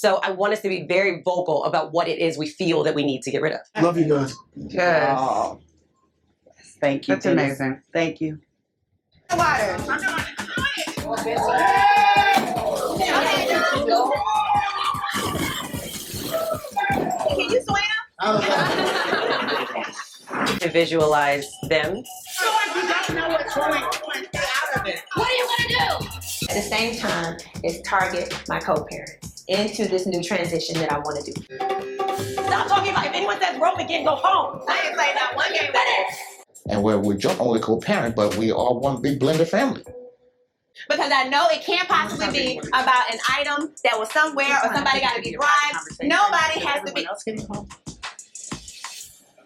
So I want us to be very vocal about what it is we feel that we need to get rid of. Love you guys. Yes. Oh. Thank you. That's Dennis. amazing. Thank you. Water. Can you swim? To visualize them. So if you don't know what's going on, stay out of it. What are you gonna do? At the same time, is target my co-parents into this new transition that I want to do. Stop talking about if anyone says rope again, go home. I didn't that one game with it. and where we're joint only co-parent, but we are one big blended family. Because I know it can't possibly be about an item that was somewhere or somebody got to be bribed. Nobody has to be.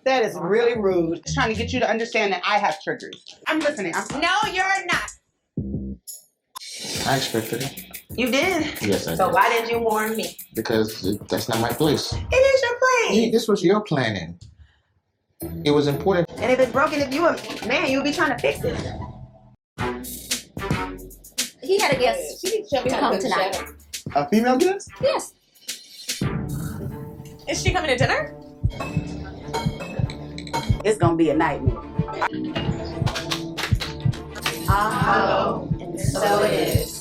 That is really rude. Just trying to get you to understand that I have triggers. I'm listening. I'm No, you're not. I expected it. You did. Yes, I So did. So why didn't you warn me? Because that's not my place. It is your place. Hey, this was your planning. It was important. And if it's broken, if you a man, you'll be trying to fix it. He had a guest She came to come tonight. A female guest? Yes. Is she coming to dinner? It's gonna be a nightmare. Oh, and so it is.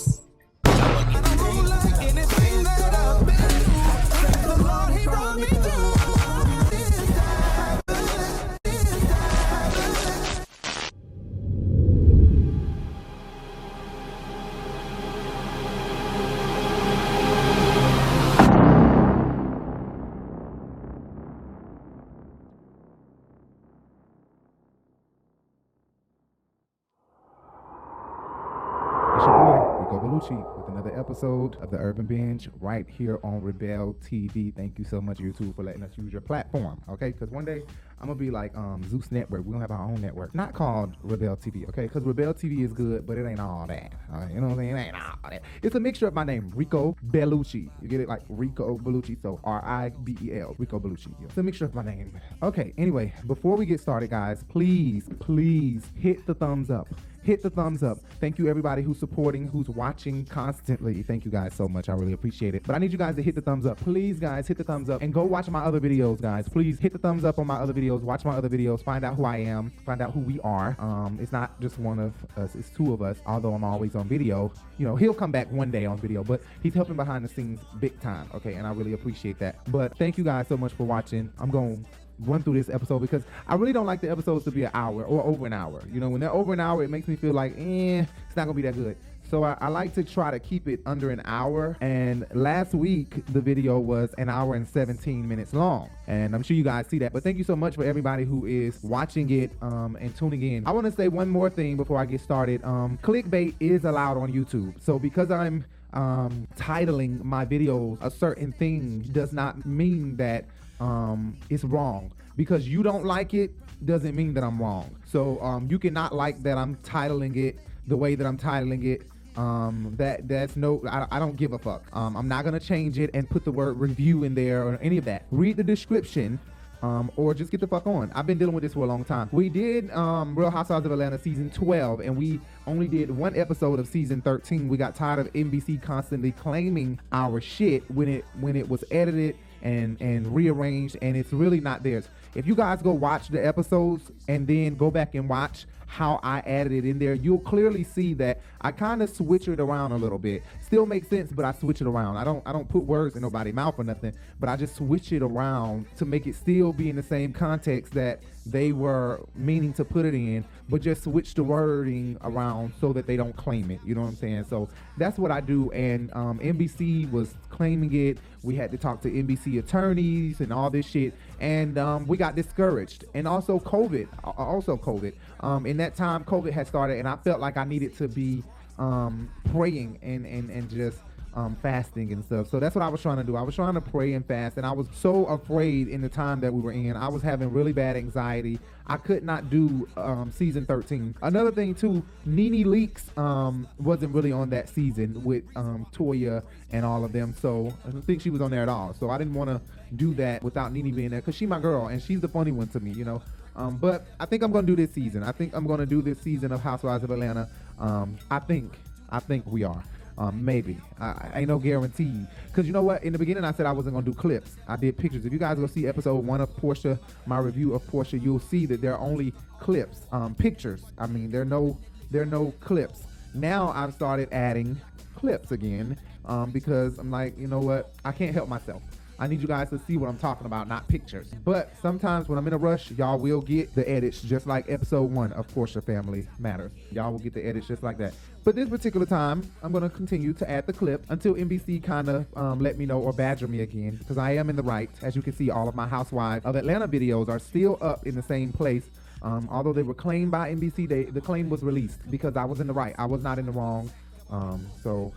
Episode of the Urban Binge right here on RiBel TV. Thank you so much, YouTube, for letting us use your platform, okay? Because one day I'm to be like um, Zeus Network. We're to have our own network, not called RiBel TV, okay? Because RiBel TV is good, but it ain't all that. You know what I'm saying? It ain't all that. It's a mixture of my name, Rico Bellucci. You get it? Like Rico Bellucci, so R I B E L, Rico Bellucci. It's a mixture of my name. Okay, anyway, before we get started, guys, please, please hit the thumbs up hit the thumbs up. Thank you everybody who's supporting, who's watching constantly. Thank you guys so much. I really appreciate it. But I need you guys to hit the thumbs up. Please guys, hit the thumbs up and go watch my other videos, guys. Please hit the thumbs up on my other videos. Watch my other videos. Find out who I am. Find out who we are. Um, it's not just one of us, it's two of us. Although I'm always on video. You know, he'll come back one day on video, but he's helping behind the scenes big time. Okay, and I really appreciate that. But thank you guys so much for watching. I'm going run through this episode because I really don't like the episodes to be an hour or over an hour. You know, when they're over an hour, it makes me feel like, eh, it's not gonna be that good. So I, I like to try to keep it under an hour. And last week the video was an hour and 17 minutes long, and I'm sure you guys see that. But thank you so much for everybody who is watching it um, and tuning in. I want to say one more thing before I get started. Um, clickbait is allowed on YouTube, so because I'm um, titling my videos a certain thing does not mean that um, it's wrong. Because you don't like it doesn't mean that I'm wrong. So um, you cannot like that I'm titling it the way that I'm titling it. Um, that that's no, I, I don't give a fuck. Um, I'm not gonna change it and put the word review in there or any of that. Read the description um, or just get the fuck on. I've been dealing with this for a long time. We did um, Real Housewives of Atlanta season 12, and we only did one episode of season 13. We got tired of NBC constantly claiming our shit when it when it was edited and and rearranged, and it's really not theirs. If you guys go watch the episodes and then go back and watch how I added it in there, you'll clearly see that I kind of switch it around a little bit. Still makes sense, but I switch it around. I don't I don't put words in nobody's mouth or nothing, but I just switch it around to make it still be in the same context that they were meaning to put it in, but just switch the wording around so that they don't claim it. You know what I'm saying? So that's what I do. And um, NBC was claiming it. We had to talk to NBC attorneys and all this shit, and um, we got discouraged. And also COVID, also COVID. Um, in that time, COVID had started, and I felt like I needed to be um, praying and and and just um, fasting and stuff. So that's what I was trying to do. I was trying to pray and fast, and I was so afraid in the time that we were in. I was having really bad anxiety. I could not do um, season 13. Another thing too, Nene Leakes um, wasn't really on that season with um, Toya and all of them. So I don't think she was on there at all. So I didn't want to do that without Nene being there because she's my girl and she's the funny one to me, you know. Um, but I think I'm gonna do this season. I think I'm gonna do this season of Housewives of Atlanta. Um, I think, I think we are. Um, maybe. I, ain't no guarantee. Cause you know what? In the beginning, I said I wasn't gonna do clips. I did pictures. If you guys go see episode one of Porsha, my review of Porsha, you'll see that there are only clips, um, pictures. I mean, there are no, there are no clips. Now I've started adding clips again um, because I'm like, you know what? I can't help myself. I need you guys to see what I'm talking about, not pictures. But sometimes when I'm in a rush, y'all will get the edits just like episode one of Porsha Family Matters. Y'all will get the edits just like that. But this particular time, I'm going to continue to add the clip until NBC kind of um, let me know or badger me again because I am in the right. As you can see, all of my Housewives of Atlanta videos are still up in the same place. Um, although they were claimed by NBC, they, the claim was released because I was in the right. I was not in the wrong. Um, so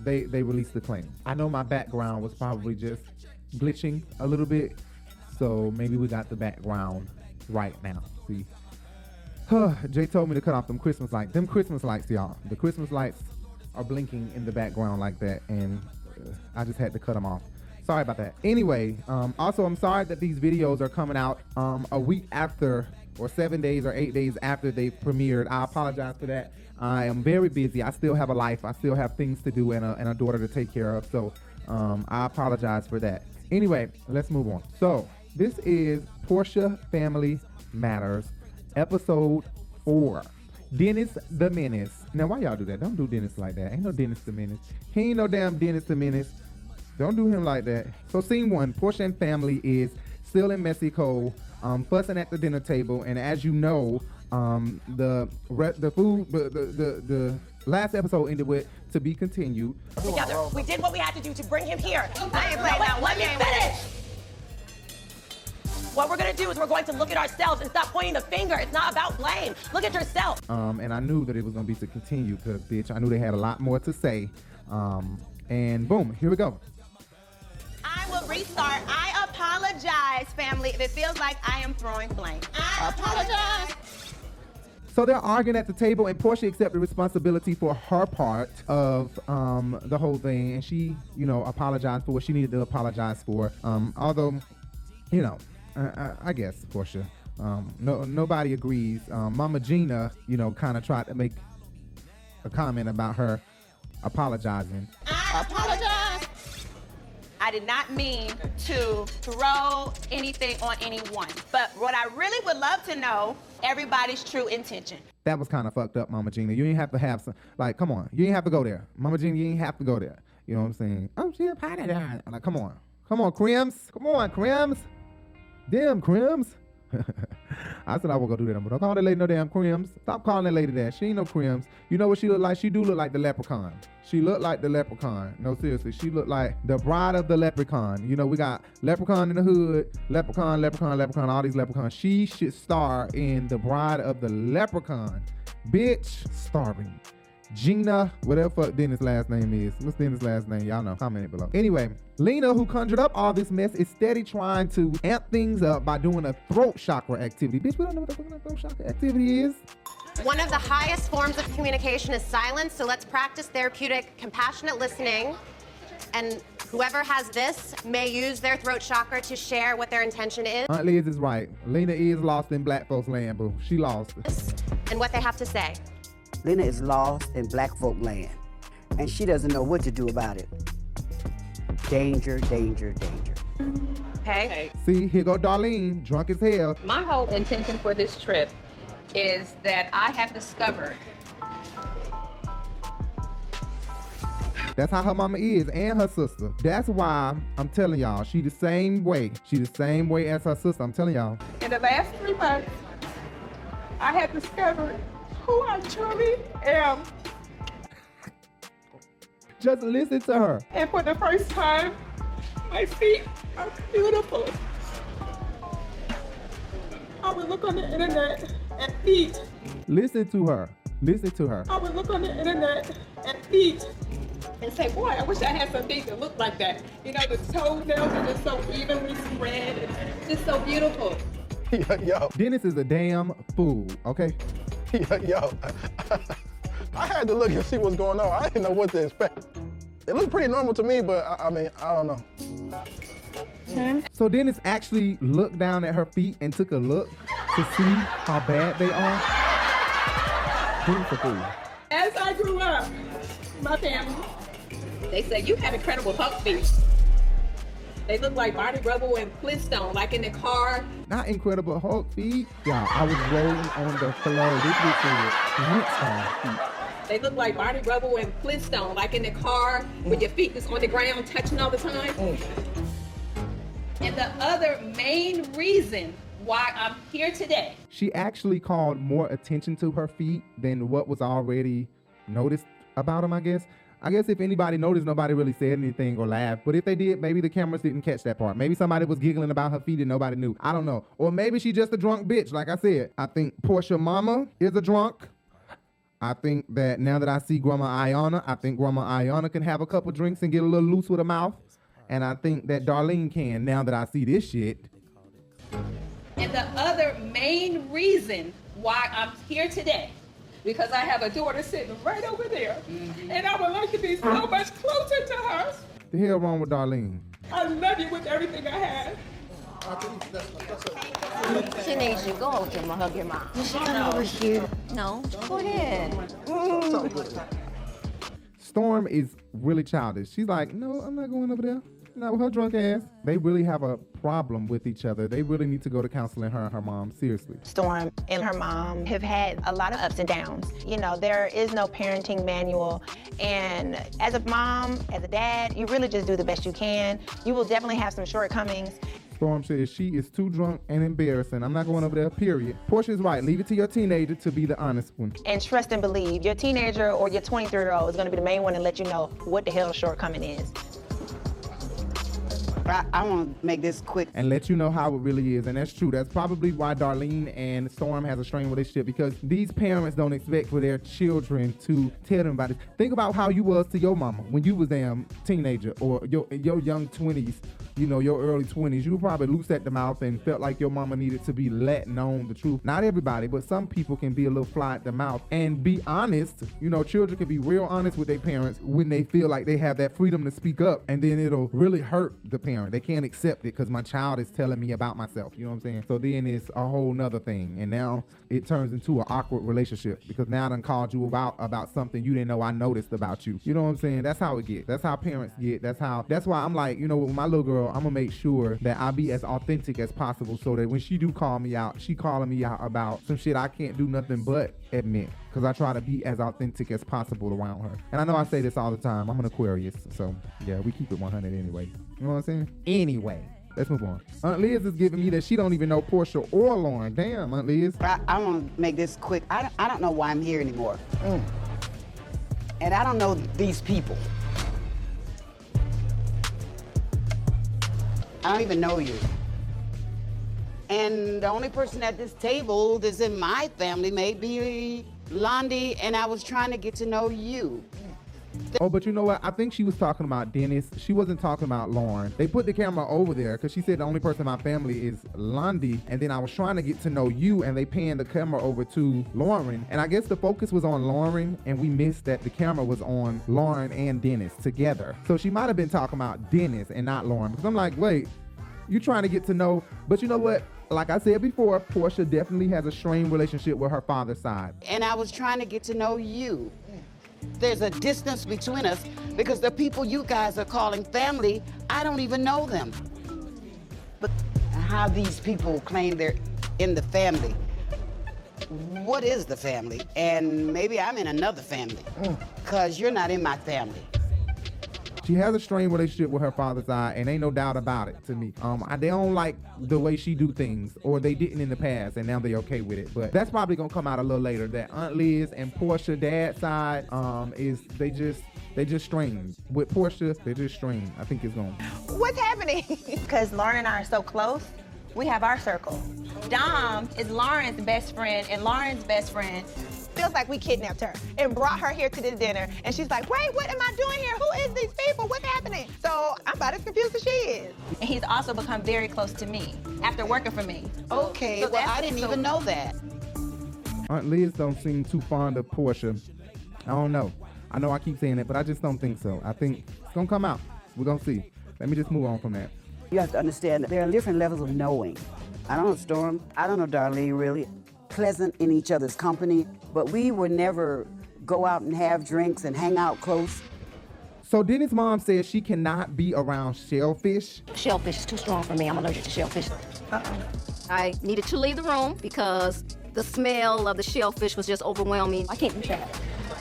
they they released the claim. I know my background was probably just glitching a little bit, so maybe we got the background right now. See, Jay told me to cut off them Christmas lights. Them Christmas lights, y'all. The Christmas lights are blinking in the background like that, and uh, I just had to cut them off. Sorry about that. Anyway, um, also I'm sorry that these videos are coming out um, a week after, or seven days or eight days after they premiered. I apologize for that. I am very busy. I still have a life. I still have things to do and a, and a daughter to take care of. So um, I apologize for that. Anyway, let's move on. So this is Porsha Family Matters, episode four. Dennis the Menace. Now, why y'all do that? Don't do Dennis like that. Ain't no Dennis the Menace. He ain't no damn Dennis the Menace. Don't do him like that. So, scene one Porsha and family is still in Mexico, um, fussing at the dinner table. And as you know, um, the re- the food, the, the, the, the last episode ended with to be continued. Together, we did what we had to do to bring him here. I ain't playing wait, that one let me game. finish. What we're gonna do is we're going to look at ourselves and stop pointing the finger. It's not about blame. Look at yourself. Um, and I knew that it was gonna be to continue because, bitch, I knew they had a lot more to say. Um, and boom, here we go. I will restart. I apologize, family, if it feels like I am throwing blame. I apologize. So they're arguing at the table, and Porsha accepted responsibility for her part of um, the whole thing, and she, you know, apologized for what she needed to apologize for. Um, although, you know, I, I, I guess Porsha, um, no, nobody agrees. Um, Mama Gina, you know, kind of tried to make a comment about her apologizing. I apologize. I did not mean to throw anything on anyone. But what I really would love to know everybody's true intention. That was kind of fucked up, Mama Gina. You ain't have to have some, like, come on, you ain't have to go there, Mama Gina. You ain't have to go there. You know what I'm saying? Oh, she a apologized. Like, come on, come on, Crims, come on, Crims. Damn, Crims. I said I won't go do that, but don't call that lady no damn Crims. Stop calling that lady that. She ain't no Crims. You know what she look like? She do look like the leprechaun. She look like the leprechaun. No, seriously, she look like the bride of the leprechaun. You know, we got leprechaun in the hood, leprechaun, leprechaun, leprechaun, all these leprechauns. She should star in the bride of the leprechaun. Bitch, starring Gina, whatever fuck Dennis' last name is. What's Dennis' last name? Y'all know. Comment it below. Anyway, Lena, who conjured up all this mess, is steady trying to amp things up by doing a throat chakra activity. Bitch, we don't know what the fucking throat chakra activity is. One of the highest forms of communication is silence, so let's practice therapeutic, compassionate listening. And whoever has this may use their throat chakra to share what their intention is Aunt Liz is right. Lena is lost in black folks land, boo. She lost. and what they have to say. Lena is lost in black folk land, and she doesn't know what to do about it. Danger, danger, danger. Okay? See, here go Darlene, drunk as hell. My whole intention for this trip is that I have discovered That's how her mama is and her sister. That's why I'm telling y'all, she the same way. She the same way as her sister. I'm telling y'all. in the last three months, I have discovered who I truly am. Just listen to her. And for the first time, my feet are beautiful. I would look on the internet at feet. Listen to her. Listen to her. I would look on the internet at feet and say, boy, I wish I had some feet that look like that. You know, the toenails are just so evenly spread. It's just so beautiful. yo, yo, Dennis is a damn fool, okay? yo, yo. I had to look and see what's going on. I didn't know what to expect. It looked pretty normal to me, but I, I mean, I don't know. Hmm? So Dennis actually looked down at her feet and took a look to see how bad they are. Dennis a fool. As I grew up, my family. They said you had incredible Hulk feet. They look like Barney Rubble and Flintstone, like in the car. Not Incredible Hulk feet. Yeah, I was rolling on the floor. This bitch is Flintstone feet. They look like Barney Rubble and Flintstone, like in the car with your feet just on the ground touching all the time. Mm. And the other main reason why I'm here today She actually called more attention to her feet than what was already noticed about them, I guess. I guess if anybody noticed, nobody really said anything or laughed. But if they did, maybe the cameras didn't catch that part. Maybe somebody was giggling about her feet and nobody knew. I don't know. Or maybe she's just a drunk bitch, like I said. I think Porsha Mama is a drunk. I think that now that I see Grandma Ayana, I think Grandma Ayana can have a couple drinks and get a little loose with her mouth. And I think that Darlene can now that I see this shit. And the other main reason why I'm here today, Because I have a daughter sitting right over there. Mm-hmm. And I would like to be so uh-huh. much closer to her. The hell wrong with Darlene? I love you with everything I have. She needs you. Go over to him and hug your mom. Is she coming over here? No. Go ahead. Storm is really childish. She's like, no, I'm not going over there. Not with her drunk ass. They really have a problem with each other. They really need to go to counseling her and her mom. Seriously. Storm and her mom have had a lot of ups and downs. You know, there is no parenting manual. And as a mom, as a dad, you really just do the best you can. You will definitely have some shortcomings. Storm says she is too drunk and embarrassing. I'm not going over there, period. Portia is right. Leave it to your teenager to be the honest one. And trust and believe your teenager or your 23 year old is going to be the main one to let you know what the hell shortcoming is. I, I want to make this quick. and let you know how it really is. And that's true. That's probably why Darlene and Storm has a strained relationship because these parents don't expect for their children to tell them about it. Think about how you was to your mama when you was damn teenager or your your young twenties, you know, your early twenties. You were probably loose at the mouth and felt like your mama needed to be let known the truth. Not everybody, but some people can be a little fly at the mouth and be honest. You know, children can be real honest with their parents when they feel like they have that freedom to speak up, and then it'll really hurt the parent. They can't accept it because my child is telling me about myself. You know what I'm saying? So then it's a whole nother thing, and now it turns into an awkward relationship because now I done called you about about something you didn't know I noticed about you. You know what I'm saying? That's how it gets. That's how parents get. That's how. That's why I'm like, you know, with my little girl, I'm gonna make sure that I be as authentic as possible, so that when she do call me out, she calling me out about some shit I can't do nothing but admit. Cause I try to be as authentic as possible around her. And I know I say this all the time. I'm an Aquarius, so yeah, we keep it 100 anyway. You know what I'm saying? Anyway. Let's move on. Aunt Liz is giving me that she don't even know Porsha or Lauren. Damn, Aunt Liz. I, I want to make this quick. I I don't know why I'm here anymore. Mm. And I don't know these people. I don't even know you. And the only person at this table that's in my family may be Londi, and I was trying to get to know you. Oh, but you know what? I think she was talking about Dennis. She wasn't talking about Lauren. They put the camera over there because she said the only person in my family is Londi. And then I was trying to get to know you, and they panned the camera over to Lauren. And I guess the focus was on Lauren, and we missed that the camera was on Lauren and Dennis together. So she might have been talking about Dennis and not Lauren. Because I'm like, wait, you trying to get to know. But you know what? Like I said before, Porsha definitely has a strained relationship with her father's side. And I was trying to get to know you. There's a distance between us because the people you guys are calling family, I don't even know them. But how these people claim they're in the family. What is the family? And maybe I'm in another family mm. because you're not in my family. She has a strained relationship with her father's side, and ain't no doubt about it to me. Um, I, they don't like the way she do things, or they didn't in the past, and now they okay with it. But that's probably gonna come out a little later. That Aunt Liz and Porsha dad's side, um, is they just they just strained. With Porsha, they just strained. I think it's gonna. What's happening? Because Lauren and I are so close, we have our circle. Dom is Lauren's best friend, and Lauren's best friend feels like we kidnapped her and brought her here to this dinner. And she's like, wait, what am I doing here? Who is these people? What's happening? So I'm about as confused as she is. And he's also become very close to me after working for me. Okay, So well, I didn't so- even know that. Aunt Liz don't seem too fond of Porsha. I don't know. I know I keep saying it, but I just don't think so. I think it's gonna come out. We're gonna see. Let me just move on from that. You have to understand that there are different levels of knowing. I don't know Storm. I don't know Darlene really. Pleasant in each other's company, but we would never go out and have drinks and hang out close. So Dennis' mom says she cannot be around shellfish. Shellfish is too strong for me. I'm allergic to shellfish. Uh-uh. I needed to leave the room because the smell of the shellfish was just overwhelming. I can't do that.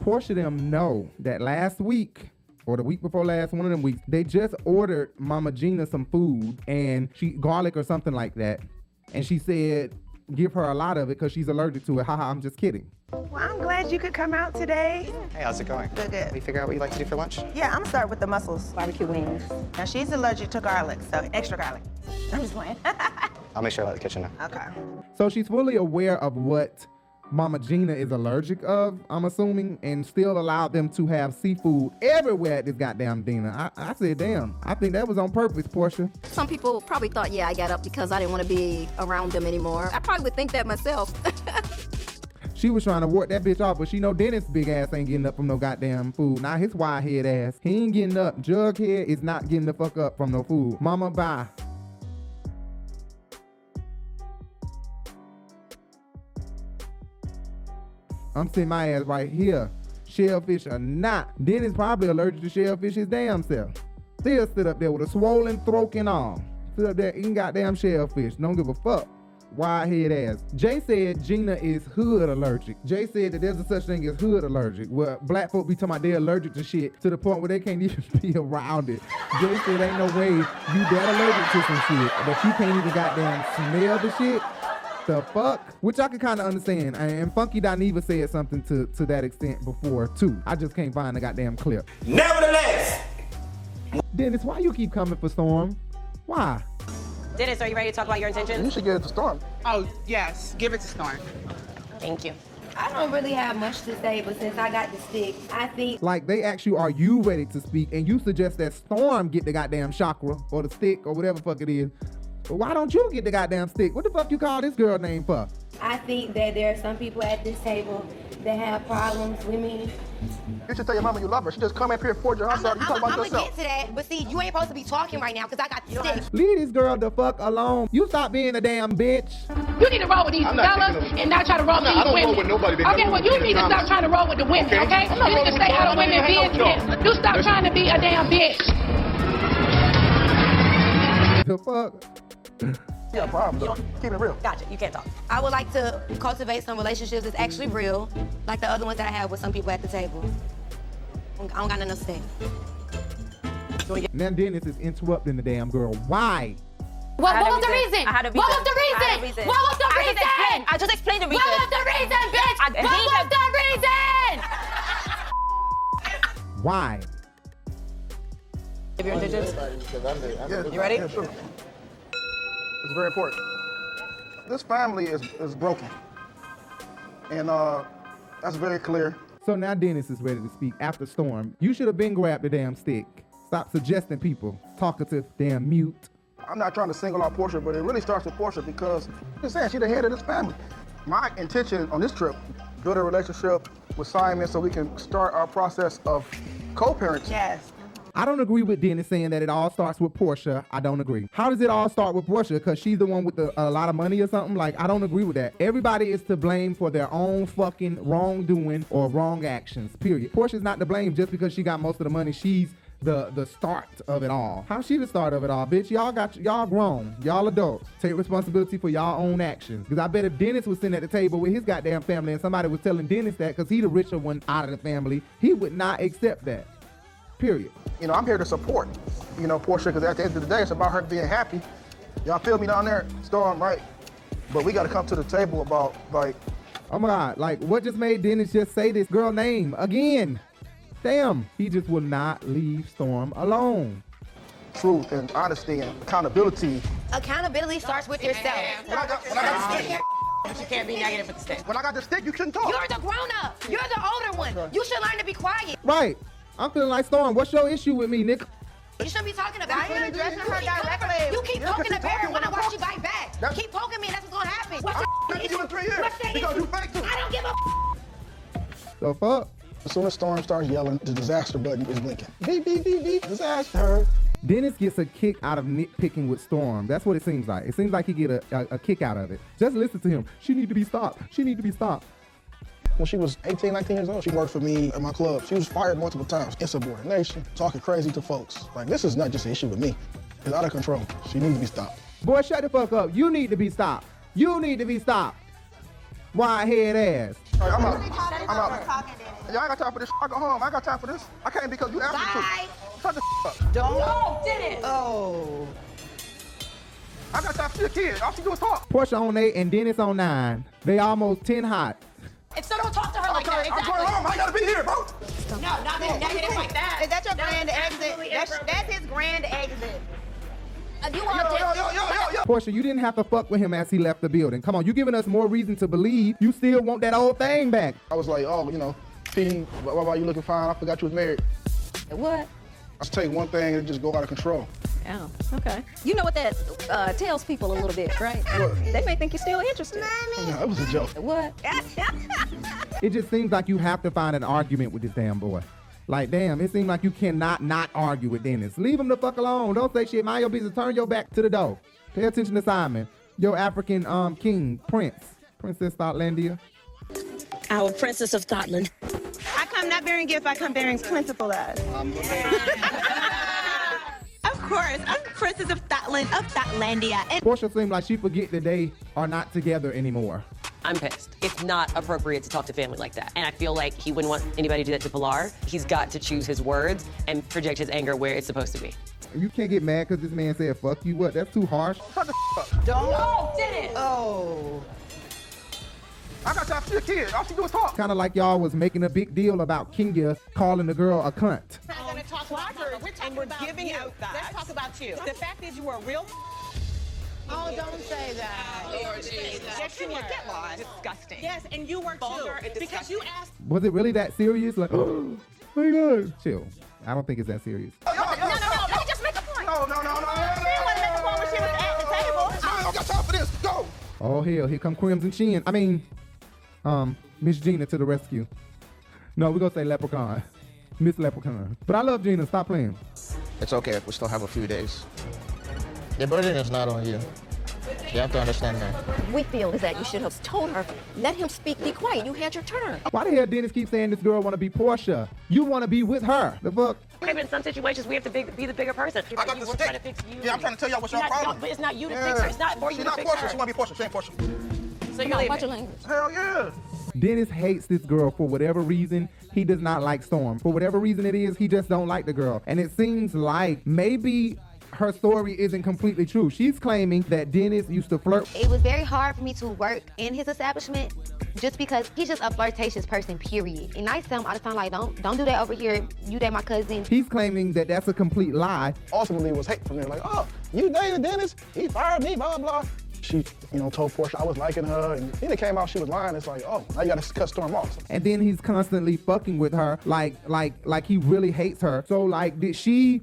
Porsha them know that last week or the week before last, one of them weeks, they just ordered Mama Gina some food and she garlic or something like that. And she said, give her a lot of it because she's allergic to it. Haha, I'm just kidding. Well, I'm glad you could come out today. Hey, how's it going? Good, good. We figure out what you like to do for lunch? Yeah, I'm gonna start with the mussels. Barbecue wings. Now she's allergic to garlic, so extra garlic. I'm just playing. I'll make sure I let the kitchen know. okay. So she's fully aware of what Mama Gina is allergic of, I'm assuming, and still allowed them to have seafood everywhere at this goddamn dinner. I, I said, damn, I think that was on purpose, Porsha. Some people probably thought, yeah, I got up because I didn't want to be around them anymore. I probably would think that myself. She was trying to work that bitch off, but she know Dennis big ass ain't getting up from no goddamn food. Now his wide head ass, he ain't getting up. Jughead is not getting the fuck up from no food. Mama, bye. I'm sitting my ass right here. Shellfish or not. Dennis probably allergic to shellfish his damn self. Still sit up there with a swollen throat and all. Sit up there eating goddamn shellfish. Don't give a fuck. Wide head ass. Jay said Gina is hood allergic. Jay said that there's a such thing as hood allergic, where black folk be talking about they're allergic to shit to the point where they can't even be around it. Jay said ain't no way you that allergic to some shit, but you can't even goddamn smell the shit. The fuck? Which I can kind of understand. And Funky Dineva said something to, to that extent before too. I just can't find the goddamn clip. Nevertheless, Dennis, why you keep coming for Storm? Why? Dennis, are you ready to talk about your intentions? You should get it to Storm. Oh, yes. Give it to Storm. Thank you. I don't really have much to say, but since I got the stick, I think Like they ask you, are you ready to speak? And you suggest that Storm get the goddamn chakra or the stick or whatever fuck it is. But why don't you get the goddamn stick? What the fuck you call this girl name for? I think that there are some people at this table that have problems with me. You should tell your mama you love her. She just come up here, poured your house out. You talk I'm about gonna yourself. get to that, but see, you ain't supposed to be talking right now because I got the stick. Leave this girl the fuck alone. You stop being a damn bitch. You need to roll with these I'm fellas taking and not try to roll No, with I these don't women. roll with nobody okay, doesn't well you roll need to stop trying to roll with the women, Okay. okay? I'm not You need to with stay out of y'all. I women ain't hang out business. You stop trying to be a damn bitch. The fuck? Yeah, problem though. Keep it real. Gotcha, you can't talk. I would like to cultivate some relationships that's actually real, like the other ones that I have with some people at the table. I don't got nothing else to say. Now Dennis is interrupting the damn girl. Why? What, what was the reason. reason? I had a What was the I had a reason? reason. What was the I just reason? explained- I just explained the reason. What was the reason, bitch? I- what he was had- the reason? Why? Give your intentions. You ready? Yeah, sure. It's very important. This family is, is broken. And uh, that's very clear. So now Dennis is ready to speak after Storm. You should have been grabbed the damn stick. Stop suggesting people. Talkative, damn mute. I'm not trying to single out Porsha, but it really starts with Porsha because I'm saying she's the head of this family. My intention on this trip, build a relationship with Simon so we can start our process of co-parenting. Yes. I don't agree with Dennis saying that it all starts with Porsha. I don't agree. How does it all start with Porsha? Because she's the one with the, a lot of money or something? Like, I don't agree with that. Everybody is to blame for their own fucking wrongdoing or wrong actions, period. Porsha's not to blame just because she got most of the money. She's the the start of it all. How's she the start of it all, bitch? Y'all got y'all grown, y'all adults. Take responsibility for y'all own actions. Because I bet if Dennis was sitting at the table with his goddamn family and somebody was telling Dennis that because he the richer one out of the family, he would not accept that. Period. You know, I'm here to support, you know, Porsha, because at the end of the day, it's about her being happy. Y'all feel me down there, Storm, right? But we got to come to the table about, like, Oh my god, like what just made Dennis just say this girl name again? Damn, he just will not leave Storm alone. truth and honesty and accountability. Accountability starts with yourself. When I got, when I got the stick, You can't be negative with the stick. when I got the stick, you shouldn't talk. You're the grown up. You're the older one. You should learn to be quiet. Right. I'm feeling like Storm. What's your issue with me, Nick? You shouldn't be talking about Why it. you addressing her keep directly? You keep Yeah, 'cause poking the bear talking and wonder when why I'm she bite back. That- Keep poking me and that's what's gonna happen. What's I'm your making you in three years What's the because issue? you fake too. I don't give a The fuck? As soon as Storm starts yelling, the disaster button is blinking. Beep, beep, beep, beep, disaster. Dennis gets a kick out of nitpicking with Storm. That's what it seems like. It seems like he get a, a, a kick out of it. Just listen to him. She need to be stopped. She need to be stopped. When she was 18, 19 years old, she worked for me at my club. She was fired multiple times. Insubordination, talking crazy to folks. Like, this is not just an issue with me. It's out of control. She needs to be stopped. Boy, shut the fuck up. You need to be stopped. You need to be stopped. Wide head ass. All right, I'm out. I'm out. Y'all ain't got time for this. I go home. I got time for this. I can't because you asked me to. Shut the up. Don't. No, Dennis. Oh. I got time for your kid. All she do is talk. Porsha on eight and Dennis on nine. They almost 10 hot. And so don't talk to her like Okay, that. I'm going home. I gotta be here, bro. No, not being negative like that. Is that your No, grand exit? That's, that's his grand exit. Uh, you Yo, want yo, yo, yo, yo, yo. Porsha, you didn't have to fuck with him as he left the building. Come on, you giving us more reason to believe you still want that old thing back. I was like, oh, you know, P, why, why you looking fine? I forgot you was married. What? I just take one thing and it just go out of control. Oh, okay. You know what that uh, tells people a little bit, right? They may think you're still interested. Yeah, it was a joke. What? It just seems like you have to find an argument with this damn boy. Like, damn, it seems like you cannot not argue with Dennis. Leave him the fuck alone. Don't say shit. Mind your business. Turn your back to the door. Pay attention to Simon. Your African um king, Prince. Princess Thotlandia. Our Princess of Scotland. I come not bearing gifts, I come bearing principle as. of course, I'm Princess of Scotland, of Scotlandia. And Porsha seemed like she forget that they are not together anymore. I'm pissed. It's not appropriate to talk to family like that. And I feel like he wouldn't want anybody to do that to Pilar. He's got to choose his words and project his anger where it's supposed to be. You can't get mad because this man said fuck you. What? That's too harsh. Shut the up. don't. No, Dennis. Oh. I got time for your kid. All she do is talk. Kind of like y'all was making a big deal about Kenya calling the girl a cunt. We're going to talk about her. We're talking about giving you. out that. Let's talk about you. The fact is you were a real. Oh, don't say that. Yes, you were. Get lost. Disgusting. Yes, and you were Vulgar too. Because you asked. Was it really that serious? Like, oh my god. Chill. I don't think it's that serious. Yo, yo, yo, No, no, no, let me just make a point. No, no, no, no, no, She didn't want to make a point when she was at the table. I don't got time for this. Go. Oh hell, here come Crimson Chin. I mean, um, Miss Gina to the rescue. No, we're gonna say Leprechaun. Miss Leprechaun. But I love Gina. Stop playing. It's okay. We still have a few days. The burden is not on you. You have to understand that. We feel is that you should have told her, let him speak, be quiet. You had your turn. Why the hell Dennis keep saying this girl wanna be Porsha? You wanna be with her. The fuck? Maybe in some situations we have to big, be the bigger person. I got You the stick. trying to fix you. Yeah, I'm trying to tell y'all what's your You're not- problem. no, but it's not you to Yeah. fix her. It's not for you She's to not fix Porsha. her. She want to be Porsha. She ain't Porsha. So you're watch your language. Hell yeah. Dennis hates this girl for whatever reason. He does not like Storm. For whatever reason it is, he just don't like the girl. And it seems like maybe her story isn't completely true. She's claiming that Dennis used to flirt. It was very hard for me to work in his establishment just because he's just a flirtatious person, period. And I tell him all the time, like, don't don't do that over here. You date my cousin. He's claiming that that's a complete lie. Ultimately, it was hate from there. Like, oh, you dated Dennis? He fired me, blah, blah. She, you know, told Porsha I was liking her. And then it came out she was lying. It's like, oh, now you got to cut Storm off. And then he's constantly fucking with her, like, like, like he really hates her. So, like, did she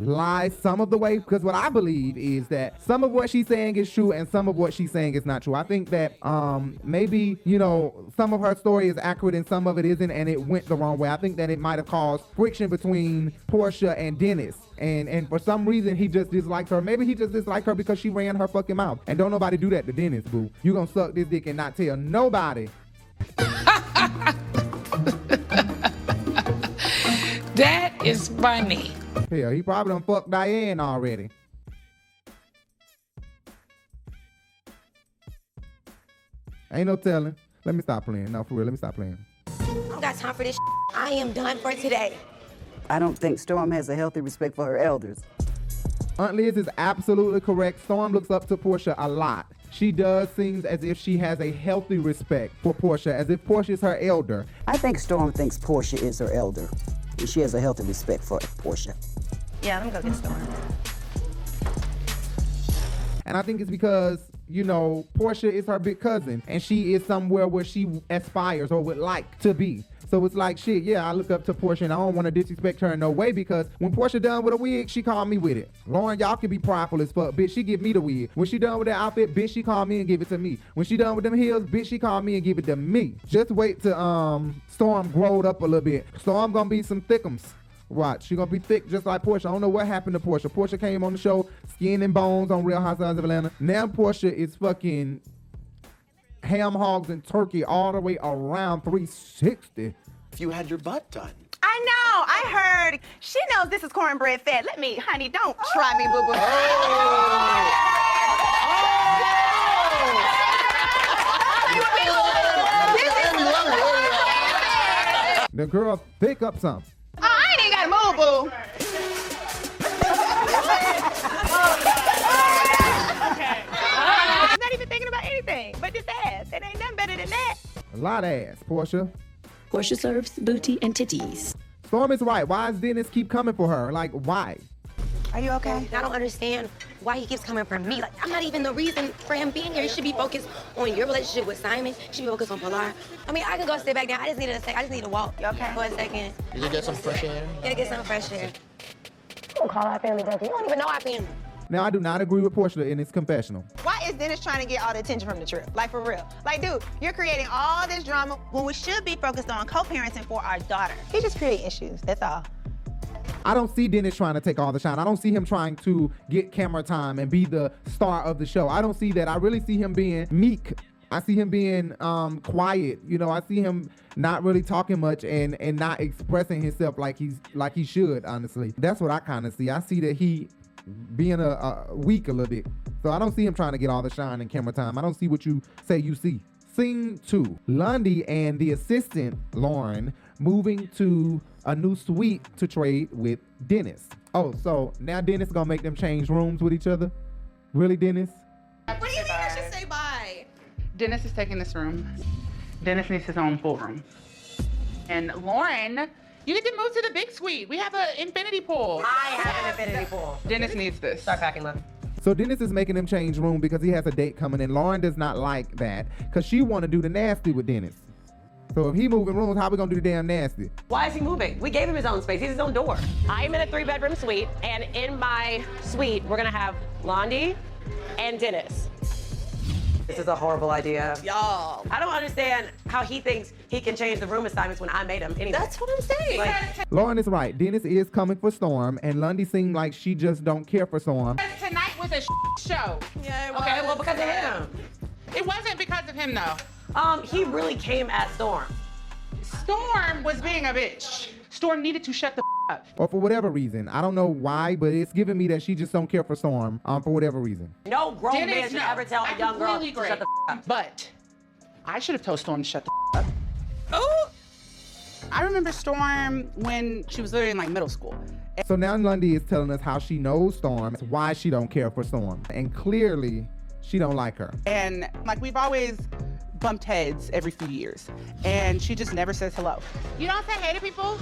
lie some of the way? Because what I believe is that some of what she's saying is true, and some of what she's saying is not true. I think that um maybe you know some of her story is accurate and some of it isn't, and it went the wrong way. I think that it might have caused friction between Porsha and Dennis. And and for some reason he just dislikes her. Maybe he just disliked her because she ran her fucking mouth. And don't nobody do that to Dennis, boo. You gonna suck this dick and not tell nobody. That is funny. Hell, he probably done fucked Diane already. Ain't no telling. Let me stop playing. No, for real, let me stop playing. I don't got time for this. I am done for today. I don't think Storm has a healthy respect for her elders. Aunt Liz is absolutely correct. Storm looks up to Porsha a lot. She does seems as if she has a healthy respect for Porsha, as if Porsha is her elder. I think Storm thinks Porsha is her elder. And she has a healthy respect for Porsha. Yeah, let me go get Storm. And I think it's because, you know, Porsha is her big cousin and she is somewhere where she aspires or would like to be. So it's like, shit, yeah, I look up to Porsha and I don't want to disrespect her in no way because when Porsha done with a wig, she called me with it. Lauren, y'all can be prideful as fuck, bitch, she give me the wig. When she done with that outfit, bitch, she called me and give it to me. When she done with them heels, bitch, she called me and give it to me. Just wait to um Storm growed up a little bit. Storm gonna be some thickums. Watch, she gonna be thick just like Porsha. I don't know what happened to Porsha. Porsha came on the show, skin and bones on Real Housewives of Atlanta. Now Porsha is fucking ham hogs and turkey all the way around 360. If you had your butt done. I know. I heard. She knows this is cornbread fed. Let me, honey, don't try me, boo boo. The girl pick up some. Oh, I ain't even got to move, boo. I'm not even thinking about anything but this ass. It ain't nothing better than that. A lot of ass, Porsha. Porsha serves booty and titties. Storm is right. Why does Dennis keep coming for her? Like, why? Are you okay? I don't understand why he keeps coming for me. Like, I'm not even the reason for him being here. He should be focused on your relationship with Simon. He should be focused on Pilar. I mean, I can go sit back down. I just need a sec. I just need to walk. You okay? For a second. You can get some fresh air. Yeah, get some fresh air. You Don't call our family junkie. You don't even know our family. Now, I do not agree with Porsha in this confessional. Why is Dennis trying to get all the attention from the trip? Like, for real. Like, dude, you're creating all this drama when we should be focused on co-parenting for our daughter. He's just creating issues. That's all. I don't see Dennis trying to take all the shine. I don't see him trying to get camera time and be the star of the show. I don't see that. I really see him being meek. I see him being um, quiet. You know, I see him not really talking much and and not expressing himself like he's like he should. Honestly, that's what I kind of see. I see that he being a, a weak a little bit. So I don't see him trying to get all the shine and camera time. I don't see what you say you see. Scene two: Lundy and the assistant Lauren moving to a new suite to trade with Dennis. Oh, so now Dennis gonna make them change rooms with each other? Really, Dennis? What do you mean I should say bye? Dennis is taking this room. Dennis needs his own full room. And Lauren, you get to move to the big suite. We have an infinity pool. I have an infinity pool. Dennis needs this. Start packing, look. So Dennis is making him change room because he has a date coming in. Lauren does not like that because she want to do the nasty with Dennis. So if he moving rooms, how we gonna do the damn nasty? Why is he moving? We gave him his own space. He's his own door. I'm in a three bedroom suite, and in my suite, we're gonna have Londi and Dennis. This is a horrible idea. Y'all. I don't understand how he thinks he can change the room assignments when I made him anyway. That's what I'm saying. Like, Lauren is right. Dennis is coming for Storm, and Lundy seemed like she just don't care for Storm. Tonight was a show. Yeah, it okay, well, because of him. It wasn't because of him though. Um, he really came at Storm. Storm was being a bitch. Storm needed to shut the up. Or for whatever reason. I don't know why, but it's giving me that she just don't care for Storm um, for whatever reason. No grown Dennis, man should no. ever tell a young girl Really to great. shut the up. But I should have told Storm to shut the up. Oh. I remember Storm when she was literally in like middle school. So now Lundy is telling us how she knows Storm, why she don't care for Storm. And clearly, she don't like her. And like we've always bumped heads every few years. And she just never says hello. You don't say hey to people?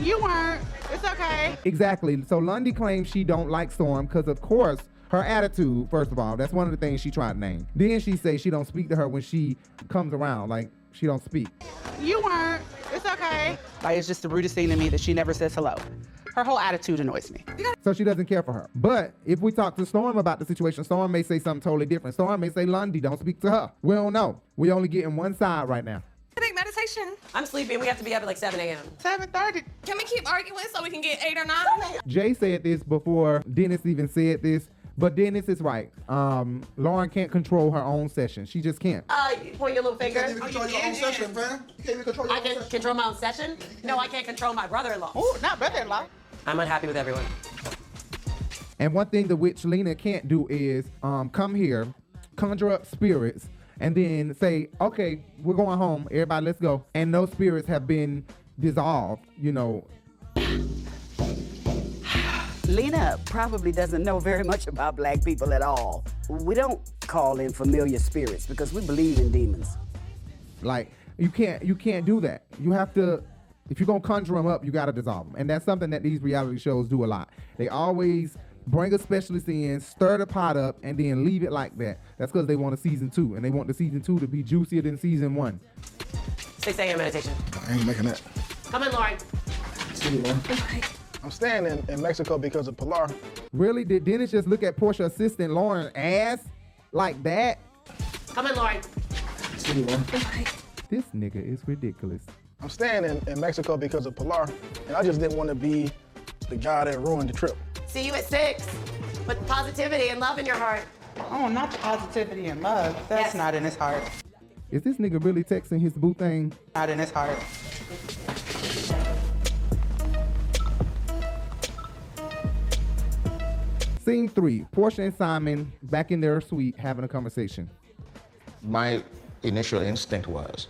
You weren't. It's okay. Exactly. So Lundy claims she don't like Storm because, of course, her attitude. First of all, that's one of the things she tried to name. Then she say she don't speak to her when she comes around, like she don't speak. You weren't. It's okay. Like it's just the rudest thing to me that she never says hello. Her whole attitude annoys me. So she doesn't care for her. But if we talk to Storm about the situation, Storm may say something totally different. Storm may say Lundy don't speak to her. We don't know. We only getting one side right now. I think meditation. I'm sleeping. We have to be up at like 7 a.m. 7:30. Can we keep arguing so we can get eight or nine? Jay said this before Dennis even said this, but Dennis is right. Um, Lauren can't control her own session. She just can't. Uh, point your little finger. control your own session, fam. You can't even control your own session. I own can session. control my own session? No, I can't control my brother-in-law. Oh, not brother-in-law. I'm unhappy with everyone. And one thing the witch Lena can't do is um, come here, conjure up spirits, and then say, okay, we're going home. Everybody, let's go. And those spirits have been dissolved, you know. Lena probably doesn't know very much about black people at all. We don't call in familiar spirits because we believe in demons. Like you can't you can't do that. You have to if you're gonna conjure them up, you gotta dissolve them. And that's something that these reality shows do a lot. They always bring a specialist in, stir the pot up, and then leave it like that. That's because they want a season two, and they want the season two to be juicier than season one. 6 a.m. meditation. I ain't making that. Come in, Lauren. See you, man. I'm staying in, in Mexico because of Pilar. Really? Did Dennis just look at Porsha assistant Lauren ass like that? Come in, Lauren. See you, man. This nigga is ridiculous. I'm staying in, in Mexico because of Pilar, and I just didn't want to be the guy that ruined the trip. See you at 6. With positivity and love in your heart. Oh, not positivity and love. That's not in his heart. Is this nigga really texting his boo thing? Not in his heart. Scene three: Porsha and Simon back in their suite having a conversation. My initial instinct was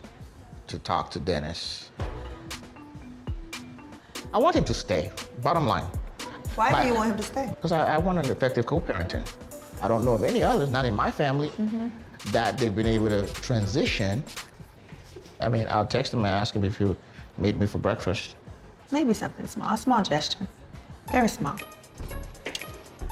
to talk to Dennis. I want him to stay. Bottom line. Why do you want him to stay? Because I, I want an effective co-parenting. I don't know of any others, not in my family, Mm-hmm. that they've been able to transition. I mean, I'll text him and ask him if he'll meet me for breakfast. Maybe something small, a small gesture. Very small.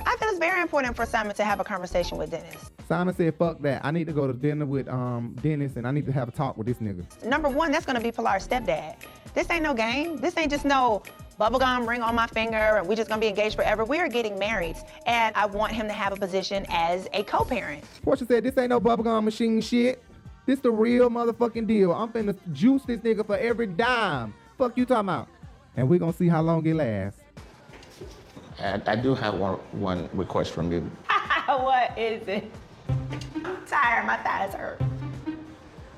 I feel it's very important for Simon to have a conversation with Dennis. Simon said, "Fuck that. I need to go to dinner with um Dennis, and I need to have a talk with this nigga." Number one, that's gonna be Pilar's stepdad. This ain't no game. This ain't just no bubblegum ring on my finger and we just gonna be engaged forever. We are getting married. And I want him to have a position as a co-parent. Porsha said, "This ain't no bubblegum machine shit. This the real motherfucking deal. I'm finna juice this nigga for every dime. Fuck you talking about? And we gonna see how long it lasts." And I do have one, one request from you. what is it? I'm tired. My thighs hurt.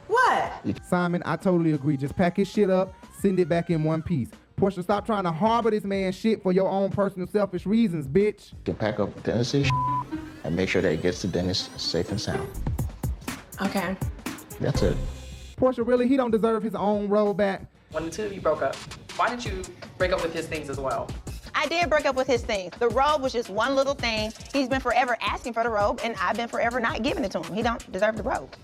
What? Simon, I totally agree. Just pack his shit up, send it back in one piece. Porsha, stop trying to harbor this man's shit for your own personal selfish reasons, bitch. You can pack up Dennis's and make sure that it gets to Dennis safe and sound. Okay. That's it. Porsha, really, he don't deserve his own roll back. When the two of you broke up, why didn't you break up with his things as well? I did break up with his things. The robe was just one little thing. He's been forever asking for the robe, and I've been forever not giving it to him. He don't deserve the robe.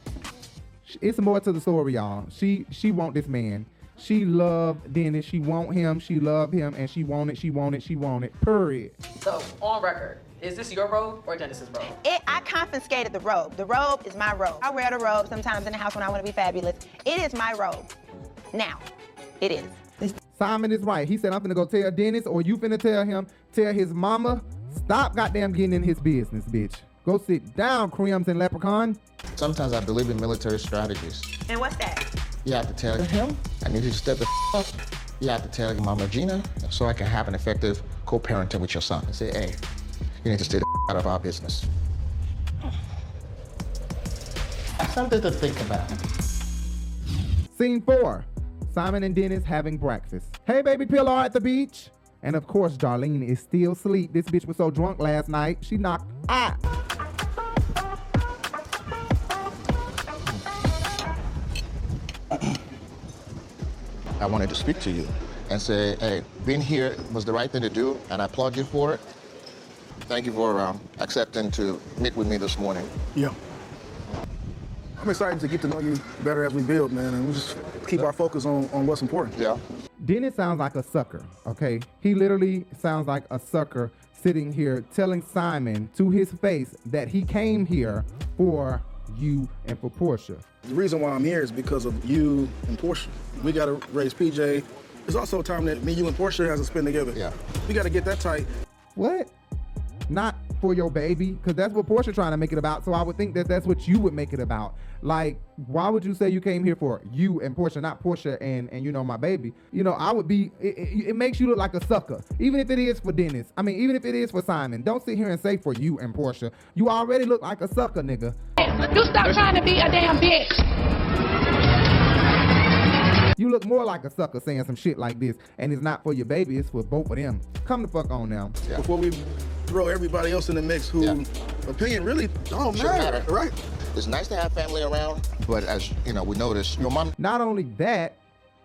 It's more to the story, y'all. She she want this man. She love Dennis. She want him. She love him, and she want it. She want it. She want it. Period. So, on record, is this your robe or Dennis's robe? It, I confiscated the robe. The robe is my robe. I wear the robe sometimes in the house when I want to be fabulous. It is my robe. Now, it is. Simon is right. He said, I'm finna go tell Dennis, or you finna tell him, tell his mama, stop goddamn getting in his business, bitch. Go sit down, Crims and Leprechaun. Sometimes I believe in military strategies. And what's that? You have to tell him, I need you to step the up. You have to tell your mama Gina, so I can have an effective co-parenting with your son. And say, hey, you need to stay the out of our business. Something to think about. Scene four Simon and Dennis having breakfast. Hey, baby Pilar at the beach. And of course, Darlene is still asleep. This bitch was so drunk last night, she knocked out. I wanted to speak to you and say, hey, being here was the right thing to do, and I applaud you for it. Thank you for um, accepting to meet with me this morning. Yeah. I'm excited to get to know you better as we build, man, and we just keep our focus on, on what's important. Yeah. Dennis sounds like a sucker, okay? He literally sounds like a sucker sitting here telling Simon to his face that he came here for you and for Porsha. The reason why I'm here is because of you and Porsha. We got to raise PJ. It's also a time that me, you, and Porsha has to spend together. Yeah. We got to get that tight. What? Not for your baby, because that's what Porsha trying to make it about. So I would think that that's what you would make it about. Like, why would you say you came here for you and Porsha, not Porsha and and you know my baby? You know, I would be. It, it, it makes you look like a sucker, even if it is for Dennis. I mean, even if it is for Simon. Don't sit here and say for you and Porsha. You already look like a sucker, nigga. You stop trying to be a damn bitch. You look more like a sucker saying some shit like this, and it's not for your baby, it's for both of them. Come the fuck on now. Before we throw everybody else in the mix who opinion really don't Shouldn't matter, matter. right? It's nice to have family around, but as you know, we notice your mom. Not only that,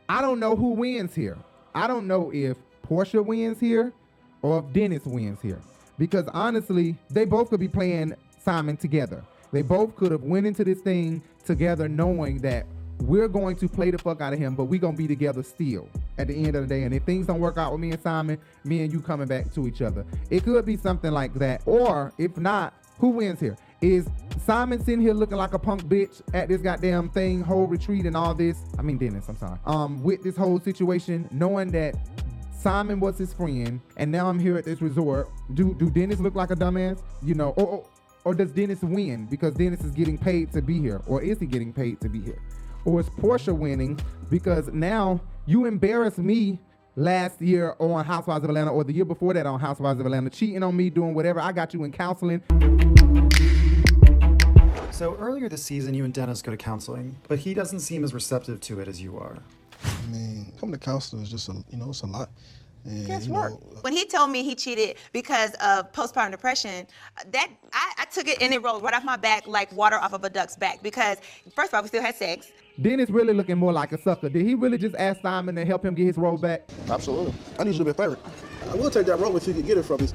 I don't know who wins here. I don't know if Porsha wins here or if Dennis wins here. Because honestly, they both could be playing Simon together. They both could have went into this thing together knowing that we're going to play the fuck out of him, but we're gonna be together still at the end of the day. And if things don't work out with me and Simon, me and you coming back to each other. It could be something like that. Or if not, who wins here? Is Simon sitting here looking like a punk bitch at this goddamn thing, whole retreat and all this? I mean Dennis, I'm sorry. Um, with this whole situation, knowing that Simon was his friend, and now I'm here at this resort. Do do Dennis look like a dumbass? You know, or, or or does Dennis win because Dennis is getting paid to be here, or is he getting paid to be here? Or is Porsha winning because now you embarrassed me last year on Housewives of Atlanta or the year before that on Housewives of Atlanta, cheating on me, doing whatever. I got you in counseling. So earlier this season, you and Dennis go to counseling, but he doesn't seem as receptive to it as you are. I mean, coming to counseling is just a, you know, it's a lot. And, Guess you what? know, When he told me he cheated because of postpartum depression, that I, I took it and it rolled right off my back like water off of a duck's back. Because first of all, we still had sex. Dennis really looking more like a sucker. Did he really just ask Simon to help him get his role back? Absolutely. I need you to be a favor. I will take that rope if you can get it from me.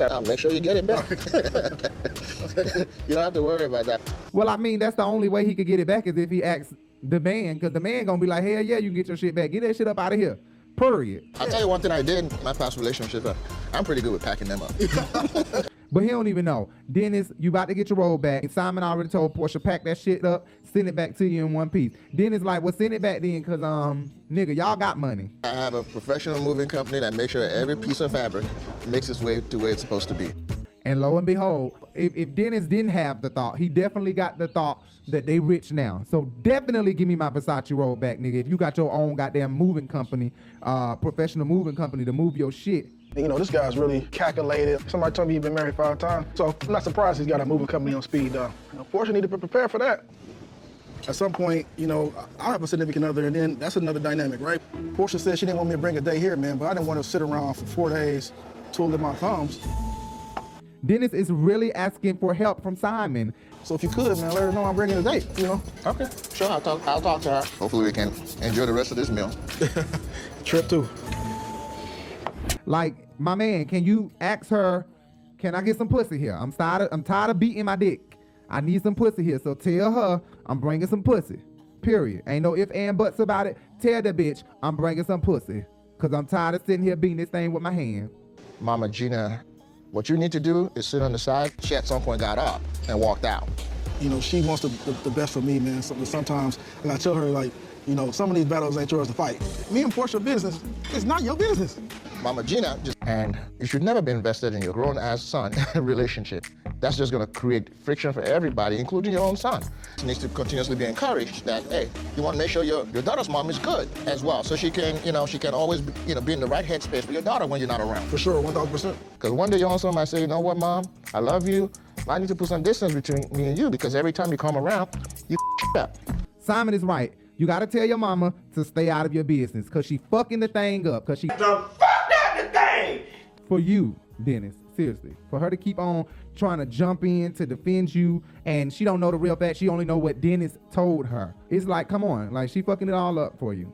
I'll make sure you get it back. you don't have to worry about that. Well, I mean, that's the only way he could get it back is if he asks the man, because the man gonna be like, hell yeah, you can get your shit back. Get that shit up out of here. Period. I'll tell you one thing I did in my past relationship. uh, I'm pretty good with packing them up. But he don't even know. Dennis, you about to get your role back. Simon already told Porsha, pack that shit up, send it back to you in one piece. Dennis like, well, send it back then, cause um, nigga, y'all got money. I have a professional moving company that makes sure every piece of fabric makes its way to where it's supposed to be. And lo and behold, if, if Dennis didn't have the thought, he definitely got the thought that they rich now. So definitely give me my Versace roll back, nigga. If you got your own goddamn moving company, uh, professional moving company to move your shit. You know, this guy's really calculated. Somebody told me he's been married five times. So I'm not surprised he's got a moving company on speed dial. Need to be prepared for that. At some point, you know, I have a significant other, and then that's another dynamic, right? Porsha said she didn't want me to bring a day here, man, but I didn't want to sit around for four days twiddling my thumbs. Dennis is really asking for help from Simon. So if you could, man, let her know I'm bringing a date, you know? Okay, sure, I'll talk, I'll talk to her. Hopefully we can enjoy the rest of this meal. Trip too. Like, my man, can you ask her, can I get some pussy here? I'm tired of, I'm tired of beating my dick. I need some pussy here. So tell her I'm bringing some pussy. Period. Ain't no if and buts about it. Tell the bitch I'm bringing some pussy. Cause I'm tired of sitting here beating this thing with my hand. Mama Gina, what you need to do is sit on the side. She at some point got up and walked out. You know, she wants the, the, the best for me, man. So, sometimes, and I tell her, like, you know, some of these battles ain't yours to fight. Me and Porsha business, it's not your business. Mama Gina, just, and you should never be invested in your grown ass son relationship. That's just gonna create friction for everybody, including your own son. She needs to continuously be encouraged that, hey, you wanna make sure your, your daughter's mom is good as well. So she can, you know, she can always, be, you know, be in the right headspace for your daughter when you're not around. For sure, 1,000%. Because one day your own son might say, you know what, mom, I love you. but I need to put some distance between me and you because every time you come around, you up. Simon is right. You gotta tell your mama to stay out of your business, cause she fucking the thing up, cause she the fucked up the thing for you, Dennis. Seriously, for her to keep on trying to jump in to defend you, and she don't know the real fact. She only know what Dennis told her. It's like, come on, like she fucking it all up for you.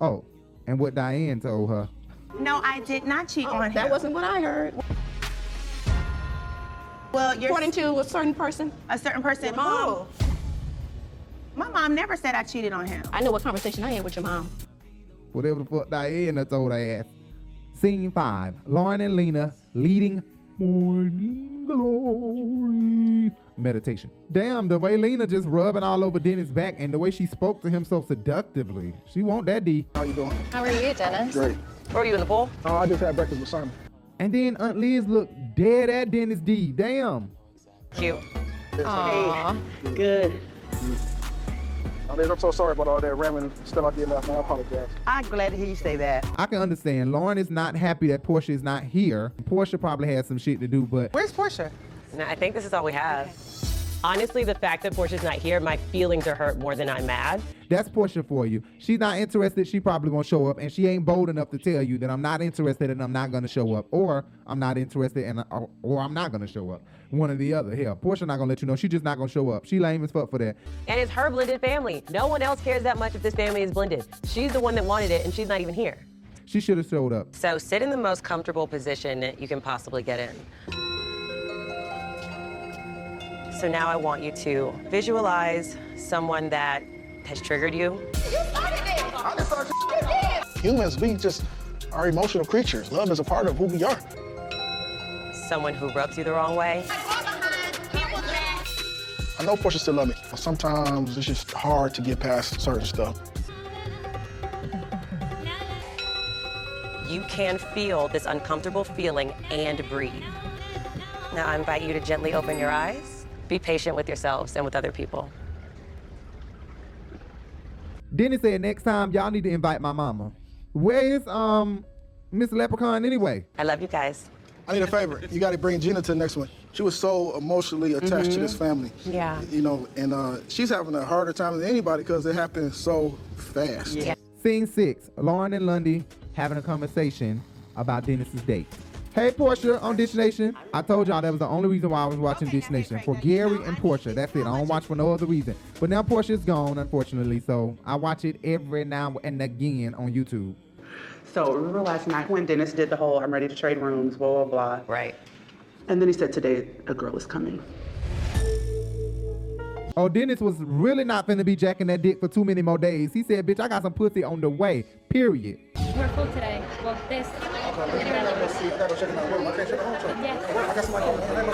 Oh, and what Diane told her. No, I did not cheat oh, on him. That wasn't what I heard. Well, you're According to a certain person. a certain person. Your mom. Who? My mom never said I cheated on him. I know what conversation I had with your mom. Whatever the fuck Diane done told her ass. Scene five. Lauren and Lena leading morning glory meditation. Damn, the way Lena just rubbing all over Dennis' back and the way she spoke to him so seductively. She want that D. How you doing? How are you, Dennis? Great. Were you in the pool? Oh, I just had breakfast with Simon. And then Aunt Liz looked dead at Dennis D. Damn. Cute. Aw. Good. I mean, I'm so sorry about all that ramming stuff I did last night. I apologize. I'm glad to hear you say that. I can understand. Lauren is not happy that Porsha is not here. Porsha probably has some shit to do, but Where's Porsha? No, I think this is all we have. Honestly, the fact that Porsha's not here, my feelings are hurt more than I'm mad. That's Porsha for you. She's not interested. She probably won't show up, and she ain't bold enough to tell you that I'm not interested and I'm not gonna show up, or I'm not interested and or, or I'm not gonna show up. One or the other. Hell, Porsha not gonna let you know. She just not gonna show up. She lame as fuck for that. And it's her blended family. No one else cares that much if this family is blended. She's the one that wanted it, and she's not even here. She should have showed up. So sit in the most comfortable position you can possibly get in. So now I want you to visualize someone that has triggered you. Humans, we just are emotional creatures. Love is a part of who we are. Someone who rubs you the wrong way. I know Porsha still love me, but sometimes it's just hard to get past certain stuff. You can feel this uncomfortable feeling and breathe. Now I invite you to gently open your eyes. Be patient with yourselves and with other people. Dennis said next time y'all need to invite my mama. Where is um Miss Leprechaun anyway? I love you guys. I need a favor. You got to bring Gina to the next one. She was so emotionally attached to Mhm. this family. Yeah. You know, and uh, she's having a harder time than anybody because it happened so fast. Yeah. Scene six, Lauren and Lundy having a conversation about Dennis's date. Hey Porsha on Dish Nation. I told y'all that was the only reason why I was watching Dish Nation. For Gary and Porsha. That's it. I don't watch for no other reason. But now Porsha's gone, unfortunately, so I watch it every now and again on YouTube. So remember last night when Dennis did the whole I'm ready to trade rooms, blah, blah, blah. Right. And then he said today a girl is coming. Oh, Dennis was really not finna be jacking that dick for too many more days. He said, bitch, I got some pussy on the way. Period. We're full today. Well, this.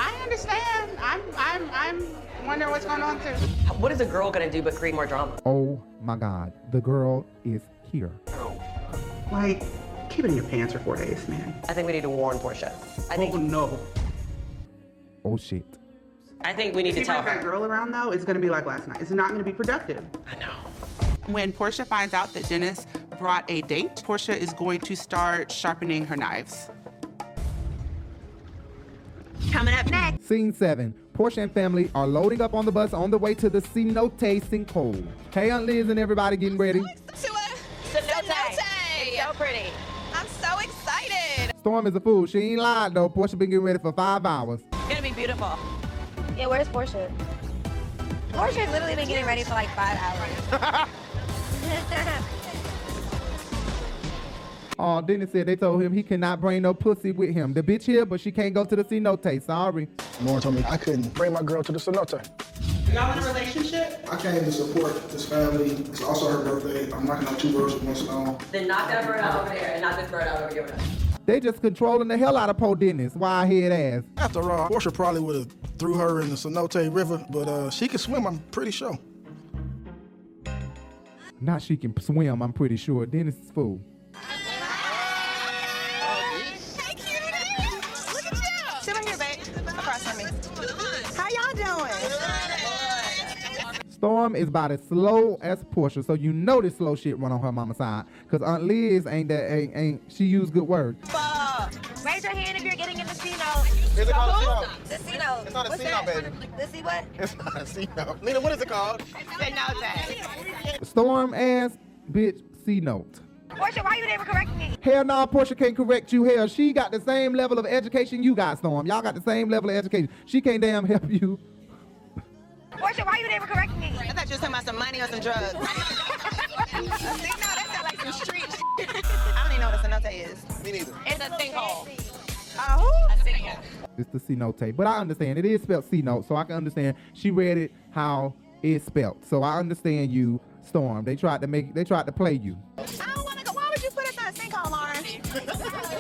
I understand. I'm I'm I'm wondering what's going on too. What is a girl gonna do but create more drama? Oh my God. The girl is here. Like, keep it in your pants for four days, man. I think we need to warn Porsha. I oh, think. Oh no. Oh shit. I think we need to If tell you bring her. that girl around though, it's gonna be like last night. It's not gonna be productive. I know. When Porsha finds out that Dennis brought a date, Porsha is going to start sharpening her knives. Coming up next. Scene seven. Porsha and family are loading up on the bus on the way to the cenote sinkhole. Hey, Aunt Liz and everybody getting ready. Cenote. It's so pretty. I'm so excited. Storm is a fool. She ain't lied though. Porsha been getting ready for five hours. It's gonna be beautiful. Yeah, where's Porsha? Porsha's literally been getting ready for like five hours. Oh, Dennis said they told him he cannot bring no pussy with him. The bitch here, but she can't go to the cenote. Sorry. Lauren told me I couldn't bring my girl to the cenote. Y'all in a relationship? I came to support this family. It's also her birthday. I'm knocking out two birds with one stone. Then knock that bird out over there and knock this bird out over here. They just controlling the hell out of Poe Dennis. Why I head ass? After all, Porsha probably would have threw her in the cenote river, but uh, she can swim, I'm pretty sure. Not she can swim, I'm pretty sure. Dennis is fool. Storm is about as slow as Porsha, so you know this slow shit run on her mama's side. Cause Aunt Liz ain't that ain't, ain't she use good words. Uh, raise your hand if you're getting in the C note. Is it called a The C. It's not a What's C note, that? baby. The C what? It's not a cenote. Lena, what is it called? Cenote. Storm ass bitch C note. Porsha, why you never correct me? Hell no, Porsha can't correct you. Hell, she got the same level of education you got, Storm. Y'all got the same level of education. She can't damn help you. Porsha, why you never correct me? I thought you were talking about some money or some drugs. See, no, that sounds like some street shit. I don't even know what a cenote is. Me neither. It's a sinkhole. A sinkhole. It's the C note. But I understand. It is spelled C note, so I can understand. She read it how it's spelled. So I understand you, Storm. They tried to make they tried to play you. I don't want to go. Why would you put us in a sinkhole, Lauren?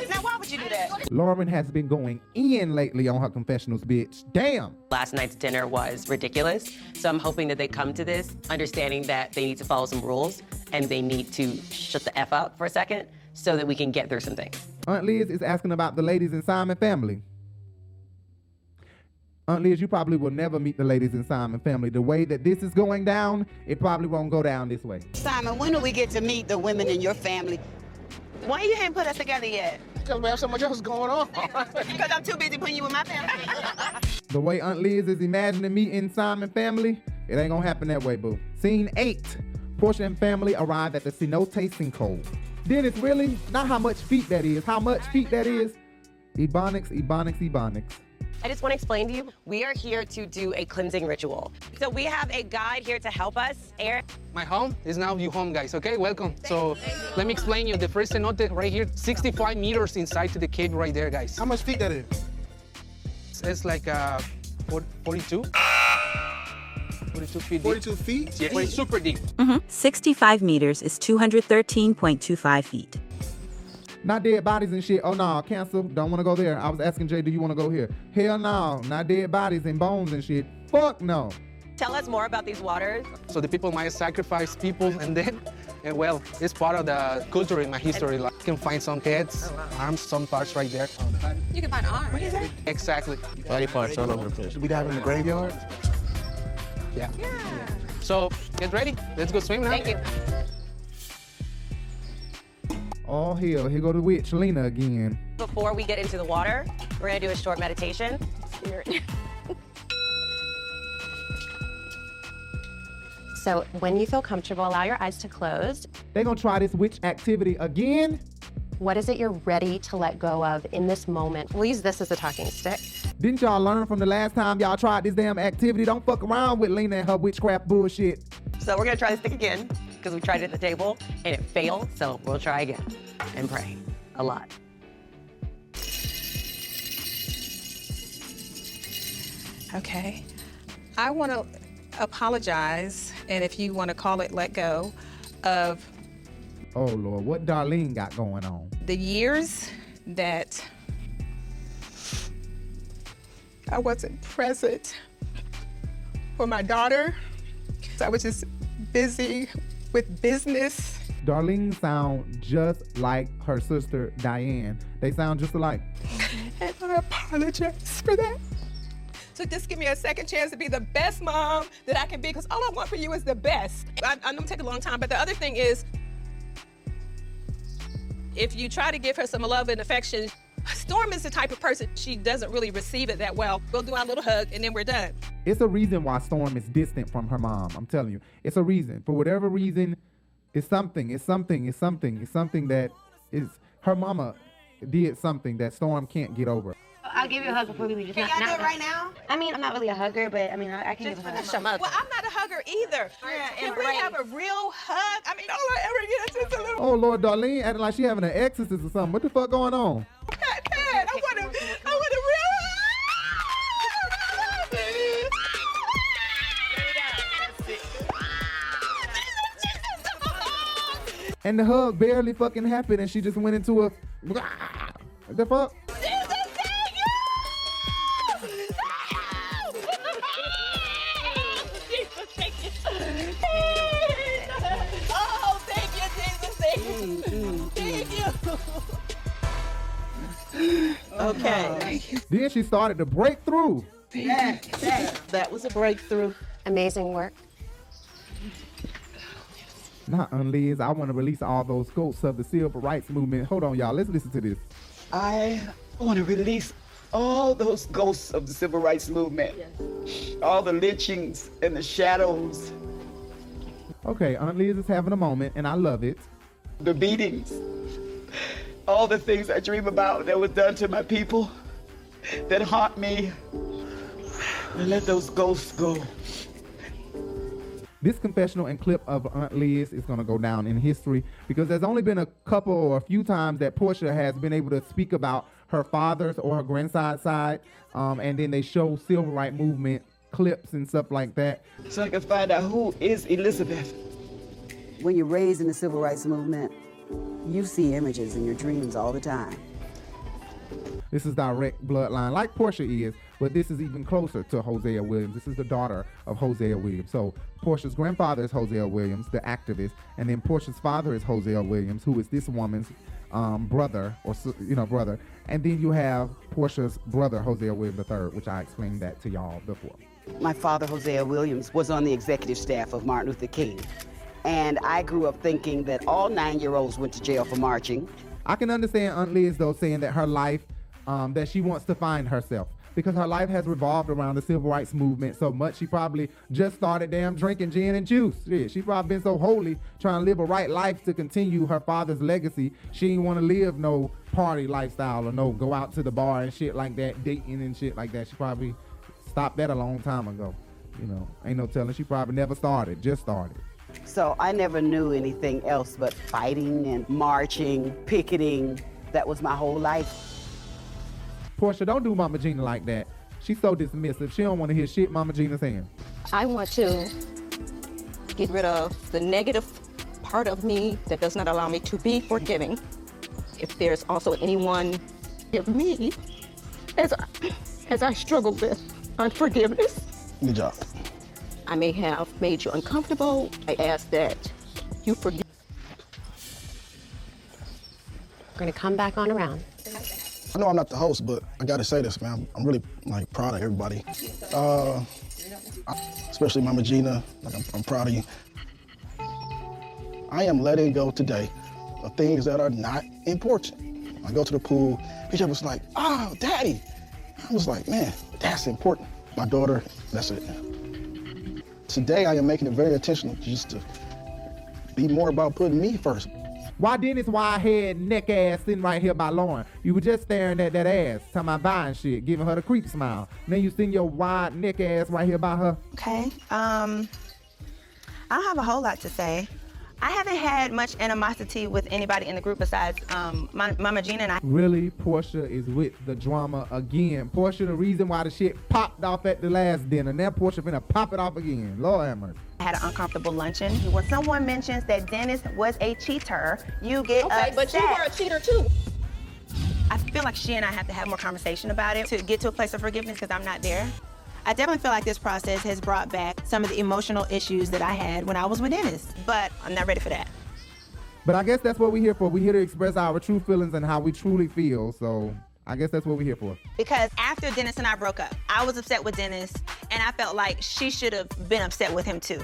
now, why would you do that? Lauren has been going in lately on her confessionals, bitch. Damn. Last night's dinner was ridiculous. So I'm hoping that they come to this understanding that they need to follow some rules and they need to shut the F up for a second so that we can get through some things. Aunt Liz is asking about the ladies in Simon family. Aunt Liz, you probably will never meet the ladies in Simon family. The way that this is going down, it probably won't go down this way. Simon, when do we get to meet the women in your family? Why you haven't put us together yet? Because we have so much else going on. Because I'm too busy putting you with my family. The way Aunt Liz is imagining me in Simon family, it ain't gonna happen that way, boo. Scene eight. Porsha and family arrive at the cenote sinkhole. it's really? Not how much feet that is. How much feet that is? Ebonics, ebonics, ebonics. I just want to explain to you, we are here to do a cleansing ritual. So we have a guide here to help us. Eric, My home is now your home, guys. Okay, welcome. So let me explain you. The first cenote right here, 65 meters inside to the cave right there, guys. How much feet that is? It's, it's like uh, 42. 42 feet. 42 feet? Yeah, it's super deep. Mhm. 65 meters is 213.25 feet. Not dead bodies and shit. Oh no, cancel. Don't want to go there. I was asking Jay, do you want to go here? Hell no. Not dead bodies and bones and shit. Fuck no. tell us more about these waters. So the people might sacrifice people, and then, and well, it's part of the culture in my history. Like, you can find some heads, oh, arms, some parts right there. You can find arms. What is that? Exactly. Body parts all over the place. We dive in the graveyard? Yeah. yeah. So get ready. Let's go swim now. Thank you. Oh hell, here go the witch Lena again. Before we get into the water, We're gonna do a short meditation. So when you feel comfortable, allow your eyes to close. They gonna try this witch activity again? What is it you're ready to let go of in this moment? We'll use this as a talking stick. Didn't y'all learn from the last time y'all tried this damn activity? Don't fuck around with Lena and her witchcraft bullshit. So we're gonna try this stick again because we tried it at the table and it failed. So we'll try again and pray a lot. Okay. I want to apologize, and if you want to call it let go, of Oh Lord, what Darlene got going on? the years that I wasn't present for my daughter. So I was just busy with business. Darlene sound just like her sister Diane. They sound just alike. And I apologize for that. So just give me a second chance to be the best mom that I can be, because all I want for you is the best. I, I know it take a long time, but the other thing is, if you try to give her some love and affection, Storm is the type of person she doesn't really receive it that well. We'll do our little hug and then we're done. It's a reason why Storm is distant from her mom. I'm telling you. It's a reason. For whatever reason, it's something. It's something. It's something. It's something that is her mama did something that Storm can't get over. I'll give you a hug before we leave. Can y'all do it right now? I mean, I'm not really a hugger, but I mean, I, I can give a hug. Well, I'm not a hugger either. Can we have a real hug? I mean, all I ever get is just a little Oh Lord, Darlene acting like she having an exorcist or something. What the fuck going on? And the hug barely fucking happened, and she just went into a. What the fuck? Oh, thank you, Jesus. Thank you. Thank you. Okay. Then she started to break through. That was a breakthrough. Amazing work. Not Aunt Liz. I want to release all those ghosts of the civil rights movement. Hold on, y'all. Let's listen to this. I want to release all those ghosts of the civil rights movement, yes. all the lynchings and the shadows, Okay, Aunt Liz is having a moment, and I love it. the beatings, all the things I dream about that was done to my people that haunt me. And let those ghosts go. This confessional and clip of Aunt Liz is going to go down in history because there's only been a couple or a few times that Porsha has been able to speak about her father's or her grandside side, um, and then they show civil rights movement clips and stuff like that. So I can find out who is Elizabeth. When you're raised in the civil rights movement, you see images in your dreams all the time. This is direct bloodline, like Porsha is, but this is even closer to Hosea Williams. This is the daughter of Hosea Williams. So Porsha's grandfather is Hosea Williams, the activist, and then Porsha's father is Hosea Williams, who is this woman's um, brother, or you know, brother. And then you have Porsha's brother, Hosea Williams III, which I explained that to y'all before. My father, Hosea Williams, was on the executive staff of Martin Luther King. And I grew up thinking that all nine year olds went to jail for marching. I can understand Aunt Liz though saying that her life, um, that she wants to find herself because her life has revolved around the civil rights movement so much. She probably just started damn drinking gin and juice. Yeah, she probably been so holy trying to live a right life to continue her father's legacy. She didn't want to live no party lifestyle or no go out to the bar and shit like that, dating and shit like that. She probably stopped that a long time ago. You know, ain't no telling. She probably never started, just started. So I never knew anything else but fighting and marching, picketing. That was my whole life. Porsha, don't do Mama Gina like that. She's so dismissive. She don't want to hear shit Mama Gina's saying. I want to get rid of the negative part of me that does not allow me to be forgiving. If there's also anyone of me as I, as I struggle with unforgiveness, Good job. I may have made you uncomfortable. I ask that you forgive. We're gonna come back on around. I know I'm not the host, but I gotta say this, man. I'm really like proud of everybody, uh, especially Mama Gina. Like I'm, I'm proud of you. I am letting go today of things that are not important. I go to the pool. PJ was like, oh, daddy. I was like, man, that's important. My daughter, that's it. Today, I am making it very intentional just to be more about putting me first. Why Dennis wide head neck ass sitting right here by Lauren? You were just staring at that ass, talking about buying shit, giving her the creep smile. Then you sitting your wide neck ass right here by her. Okay. Um, I don't have a whole lot to say. I haven't had much animosity with anybody in the group besides um, my, Mama Gina and I. Really, Porsha is with the drama again. Porsha, the reason why the shit popped off at the last dinner. Now Porsha finna pop it off again. Lord have mercy. I had an uncomfortable luncheon. When someone mentions that Dennis was a cheater, you get Okay, upset. but you were a cheater too. I feel like she and I have to have more conversation about it to get to a place of forgiveness because I'm not there. I definitely feel like this process has brought back some of the emotional issues that I had when I was with Dennis, but I'm not ready for that. But I guess that's what we're here for. We're here to express our true feelings and how we truly feel. So I guess that's what we're here for. Because after Dennis and I broke up, I was upset with Dennis, and I felt like she should have been upset with him too.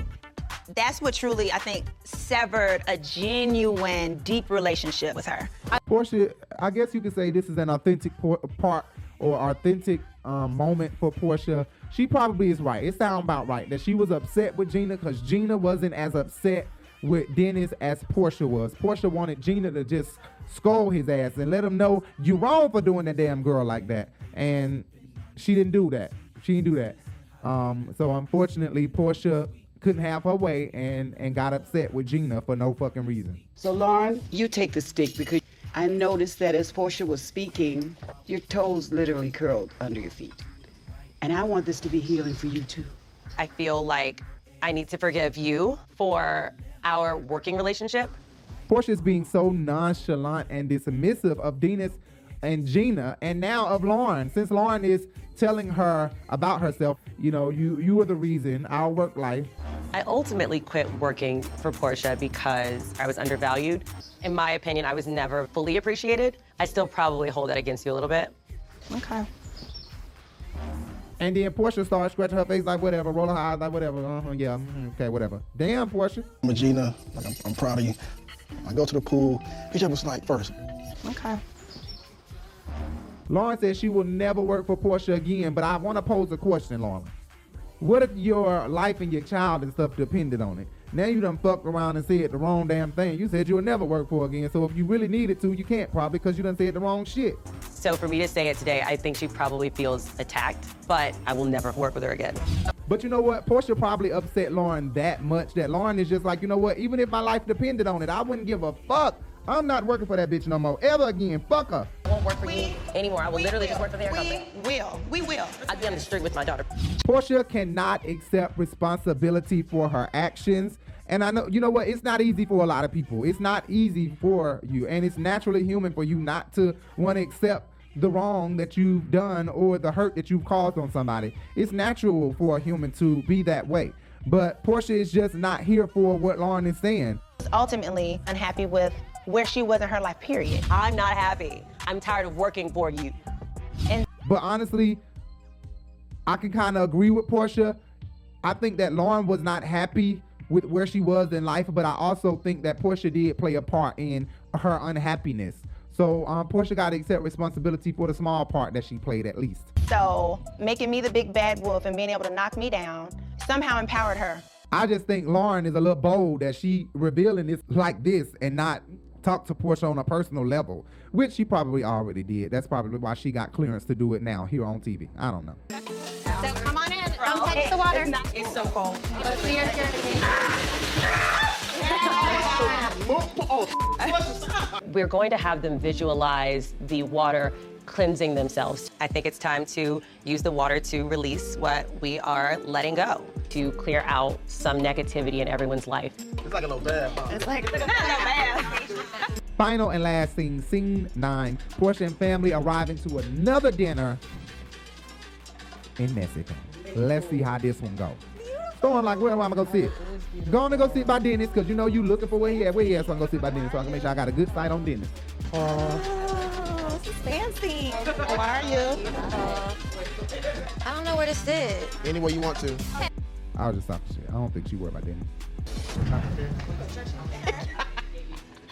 That's what truly, I think, severed a genuine, deep relationship with her. Porsha, I guess you could say this is an authentic por- part or authentic um, moment for Porsha. She probably is right. It sounds about right that she was upset with Gina because Gina wasn't as upset with Dennis as Porsha was. Porsha wanted Gina to just scold his ass and let him know you wrong for doing that damn girl like that. And she didn't do that. She didn't do that. Um, so unfortunately, Porsha couldn't have her way and and got upset with Gina for no fucking reason. So, Lauren, you take the stick because I noticed that as Porsha was speaking, your toes literally curled under your feet. And I want this to be healing for you too. I feel like I need to forgive you for our working relationship. Porsha's being so nonchalant and dismissive of Dennis and Gina, and now of Lauren. Since Lauren is telling her about herself, you know, you you are the reason our work life. I ultimately quit working for Porsha because I was undervalued. In my opinion, I was never fully appreciated. I still probably hold that against you a little bit. Okay. And then Porsha started scratching her face like whatever, rolling her eyes like whatever. Uh-huh, yeah, mhm, okay, whatever. Damn, Porsha. Regina, like I'm, I'm proud of you. I go to the pool. PJ was like, first. Okay. Lauren says she will never work for Porsha again, but I want to pose a question, Lauren. What if your life and your child and stuff depended on it? Now you done fucked around and said the wrong damn thing. You said you'll never work for again. So if you really needed to, you can't probably because you done said the wrong shit. So for me to say it today, I think she probably feels attacked, but I will never work with her again. But you know what? Porsha probably upset Lauren that much that Lauren is just like, you know what? Even if my life depended on it, I wouldn't give a fuck. I'm not working for that bitch no more. Ever again. Fuck her. I won't work for you anymore. I will literally just work for their company. We will. We will. I'd be on the street with my daughter. Porsha cannot accept responsibility for her actions. And I know, you know what? It's not easy for a lot of people. It's not easy for you. And it's naturally human for you not to want to accept the wrong that you've done or the hurt that you've caused on somebody. It's natural for a human to be that way. But Porsha is just not here for what Lauren is saying. Ultimately, unhappy with where she was in her life, period. I'm not happy. I'm tired of working for you. And But honestly, I can kind of agree with Porsha. I think that Lauren was not happy with where she was in life, but I also think that Porsha did play a part in her unhappiness. So um, Porsha got to accept responsibility for the small part that she played, at least. So making me the big bad wolf and being able to knock me down somehow empowered her. I just think Lauren is a little bold that she revealing this like this and not talk to Porsha on a personal level, which she probably already did. That's probably why she got clearance to do it now here on TV. I don't know. So come on in. Don't touch the water. It's so cold. Let's see your We're going to have them visualize the water cleansing themselves. I think it's time to use the water to release what we are letting go, to clear out some negativity in everyone's life. It's like a little bad. Huh? It's like not no bad. Final and last scene, scene nine. Porsha and family arriving to another dinner in Mexico. Let's see how this one goes. Going like, where am I gonna go sit? Going to go sit by Dennis, because you know you looking for where he at. Where he at, so I'm gonna go sit by Dennis, so I can make sure I got a good sight on Dennis. Oh, this is fancy. How are you? Uh-huh. I don't know where to sit. Any way you want to. I'll just talking shit. I don't think she worried about Dennis.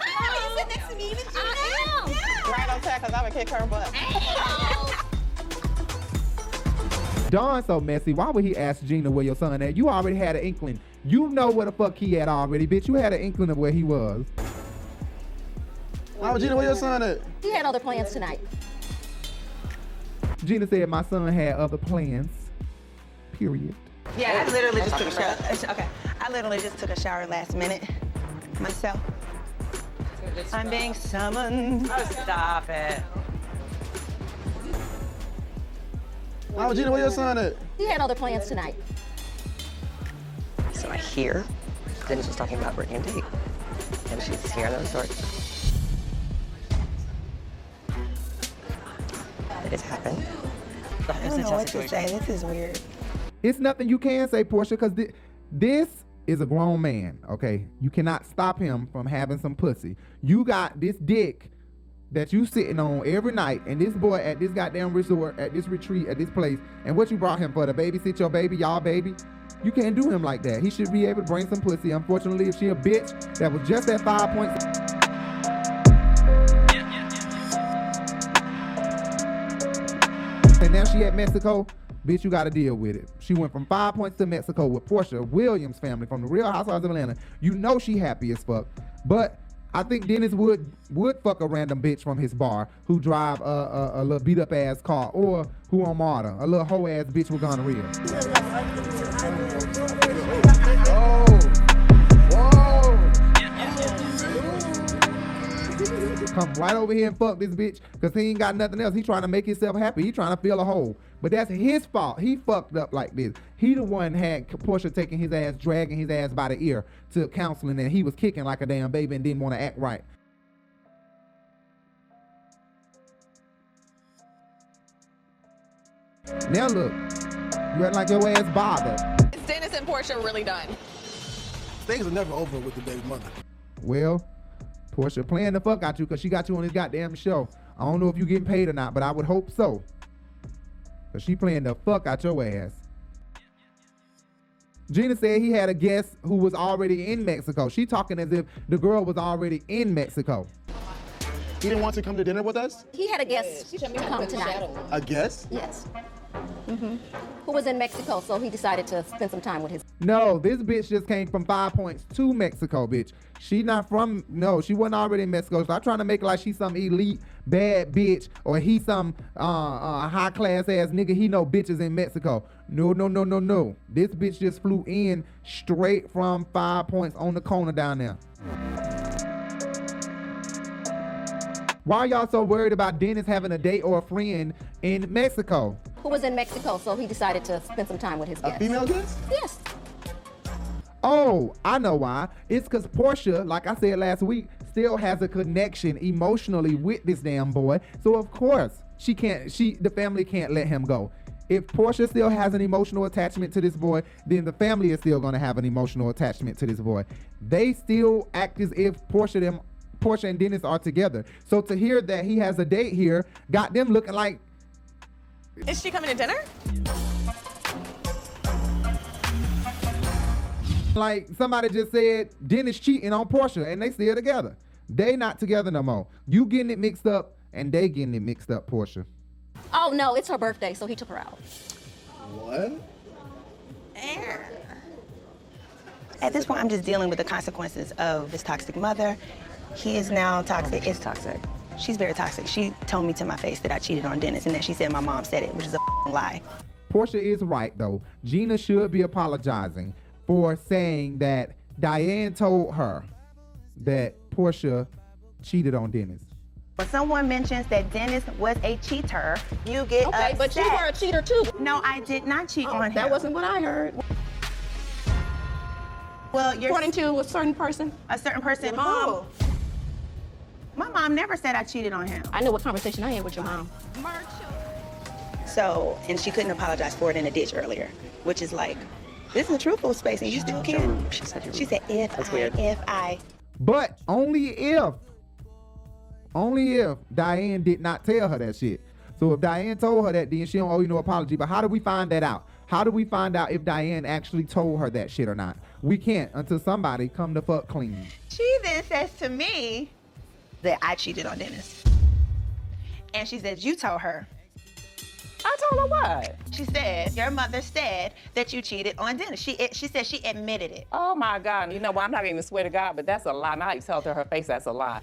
Oh, you sit next not mean to I am. Right on time, because I would kick her butt. Don so messy. Why would he ask Gina where your son at? You already had an inkling. You know where the fuck he at already, bitch. You had an inkling of where he was. How Gina, where your son at? He had other plans tonight. Gina said my son had other plans. Period. Yeah, I literally just took a shower. Okay, I literally just took a shower last minute myself. I'm being summoned. Oh, stop it. How Gina, where your son at? He had other plans tonight. So I hear Dennis was talking about Brittany and Date. And she's hearing those stories. It has happened. I don't know what to say. This is weird. It's nothing you can say, Porsha, because thi- this is a grown man, okay? You cannot stop him from having some pussy. You got this dick that you sitting on every night, and this boy at this goddamn resort, at this retreat, at this place, and what you brought him for, to babysit your baby, y'all baby? You can't do him like that. He should be able to bring some pussy. Unfortunately, if she a bitch that was just at five points. And now she at Mexico. Bitch, you got to deal with it. She went from five points to Mexico with Porsha Williams' family from the Real Housewives of Atlanta. You know she happy as fuck. But I think Dennis would would fuck a random bitch from his bar who drive a, a, a little beat up ass car or who on Marta, a little hoe ass bitch with gonorrhea. Come right over here and fuck this bitch because he ain't got nothing else. He trying to make himself happy. He trying to fill a hole. But that's his fault. He fucked up like this. He the one had Porsha taking his ass, dragging his ass by the ear to counseling, and he was kicking like a damn baby and didn't want to act right. Now look, you act like your ass bothered. Is Dennis and Portia really done? Things are never over with the baby mother. Well, Porsha playing the fuck out you because she got you on this goddamn show. I don't know if you getting paid or not, but I would hope so. Cause she playing the fuck out your ass. Gina said he had a guest who was already in Mexico. She talking as if the girl was already in Mexico. He didn't want to come to dinner with us? He had a guest to come tonight. A guest? Yes. Hmm Who was in Mexico, so he decided to spend some time with his. No, this bitch just came from five points to Mexico, bitch. She not from no, she wasn't already in Mexico. Stop trying to make it like she's some elite bad bitch or he some uh, uh high class ass nigga. He know bitches in Mexico. No, no, no, no, no. This bitch just flew in straight from five points on the corner down there. Why are y'all so worried about Dennis having a date or a friend in Mexico? Who was in Mexico, so he decided to spend some time with his guest. female guest? Yes. Oh, I know why. It's because Porsha, like I said last week, still has a connection emotionally with this damn boy. So of course she can't. She the family can't let him go. If Porsha still has an emotional attachment to this boy, then the family is still going to have an emotional attachment to this boy. They still act as if Porsha them Porsha and Dennis are together. So to hear that he has a date here got them looking like Is she coming to dinner? Like somebody just said Dennis cheating on Porsha and they still together. They not together no more. You getting it mixed up and they getting it mixed up, Porsha. Oh no, it's her birthday, so he took her out. What? At this point, I'm just dealing with the consequences of this toxic mother. He is now toxic. It's toxic. She's very toxic. She told me to my face that I cheated on Dennis and that she said my mom said it, which is a f***ing lie. Porsha is right though. Gina should be apologizing for saying that Diane told her that Porsha cheated on Dennis. When someone mentions that Dennis was a cheater, you get Okay, but you upset. were a cheater too. No, I did not cheat Oh, on him. that wasn't what I heard. Well, you're According to a certain person. a certain person. Your mom. Who? My mom never said I cheated on him. I know what conversation I had with your mom. So, and she couldn't apologize for it in a ditch earlier, which is like, this is a truthful space, and you still can. She said She said, if That's I, weird. if I. But only if, only if Diane did not tell her that shit. So if Diane told her that, then she don't owe you no apology. But how do we find that out? How do we find out if Diane actually told her that shit or not? We can't until somebody come the fuck clean. She then says to me, that I cheated on Dennis. And she said, You told her. I told her what? She said, Your mother said that you cheated on Dennis. She she said she admitted it. Oh my God. You know what? I'm not even swear to God, but that's a lie. And I tell to her face that's a lie.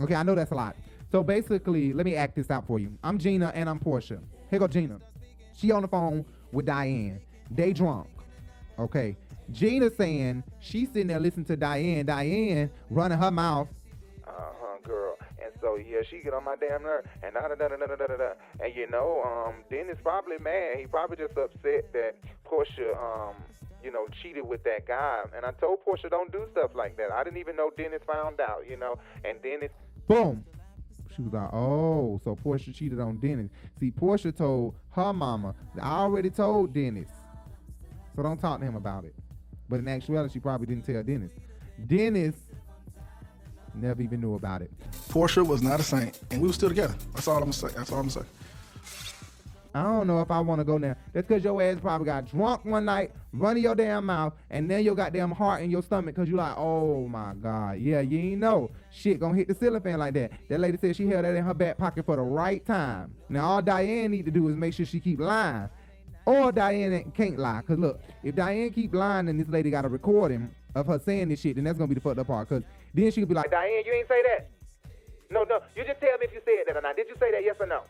Okay, I know that's a lot. So basically, let me act this out for you. I'm Gina and I'm Porsha. Here go Gina. She on the phone with Diane. They drunk. Okay. Gina saying she's sitting there listening to Diane. Diane running her mouth girl. And so yeah, she get on my damn nerve and da da da da da da da. And you know, um, Dennis probably mad. He probably just upset that Porsha, um, you know, cheated with that guy. And I told Porsha don't do stuff like that. I didn't even know Dennis found out, you know. And Dennis, boom. She was like, oh, so Porsha cheated on Dennis. See, Porsha told her mama, I already told Dennis. So don't talk to him about it. But in actuality, she probably didn't tell Dennis. Dennis never even knew about it. Porsha was not a saint, and we were still together. That's all I'm gonna say. That's all I'm gonna say. I don't know if I want to go now. That's because your ass probably got drunk one night, running your damn mouth, and then your goddamn heart in your stomach because you like, oh my God. Yeah, you ain't know. Shit gonna hit the ceiling fan like that. That lady said she held that in her back pocket for the right time. Now, all Diane need to do is make sure she keep lying. Or Diane can't lie. Because look, if Diane keep lying and this lady got a recording of her saying this shit, then that's gonna be the fucked up part. Because then she could be like, Diane, you ain't say that. No, no, you just tell me if you said that or not. Did you say that? Yes or no?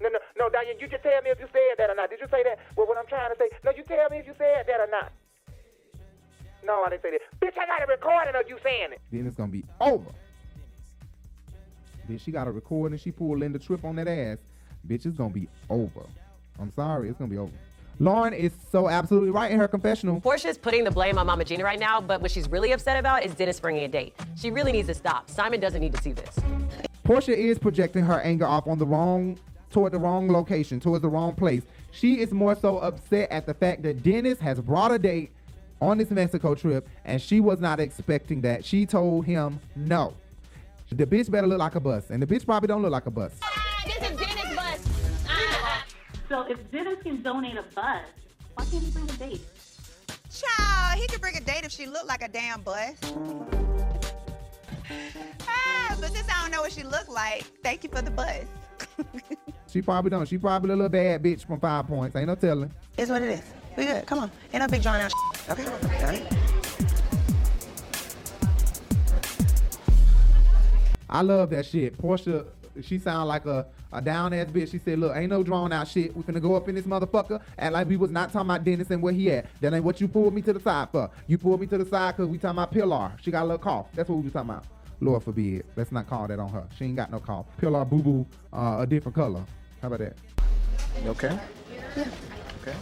No, no, no, Diane, you just tell me if you said that or not. Did you say that? Well, what I'm trying to say, no, you tell me if you said that or not. No, I didn't say that. Bitch, I got a recording of you saying it. then it's gonna be over. Then she got a recording, she pulled Linda Tripp on that ass. Bitch, it's gonna be over. I'm sorry, it's gonna be over. Lauren is so absolutely right in her confessional. Porsha is putting the blame on Mama Gina right now, but what she's really upset about is Dennis bringing a date. She really needs to stop. Simon doesn't need to see this. Porsha is projecting her anger off on the wrong, toward the wrong location, towards the wrong place. She is more so upset at the fact that Dennis has brought a date on this Mexico trip, and she was not expecting that. She told him no. The bitch better look like a bus, and the bitch probably don't look like a bus. This is Dennis' bus. So if Dennis can donate a bus, why can't he bring a date? Child, he could bring a date if she looked like a damn bus. ah, but since I don't know what she looked like, thank you for the bus. She probably don't. She probably a little bad bitch from Five Points. Ain't no telling. It's what it is. We good. Come on. Ain't no big drawn out. Okay. All right. I love that shit. Porsha, she sound like a, a down ass bitch. She said, look, ain't no drawn out shit. We finna go up in this motherfucker. And like we was not talking about Dennis and where he at. That ain't what you pulled me to the side for. You pulled me to the side because we talking about Pilar. She got a little cough. That's what we was talking about. Lord forbid. Let's not call that on her. She ain't got no cough. Pilar boo boo, uh, a different color. How about that? You okay? Yeah. Okay.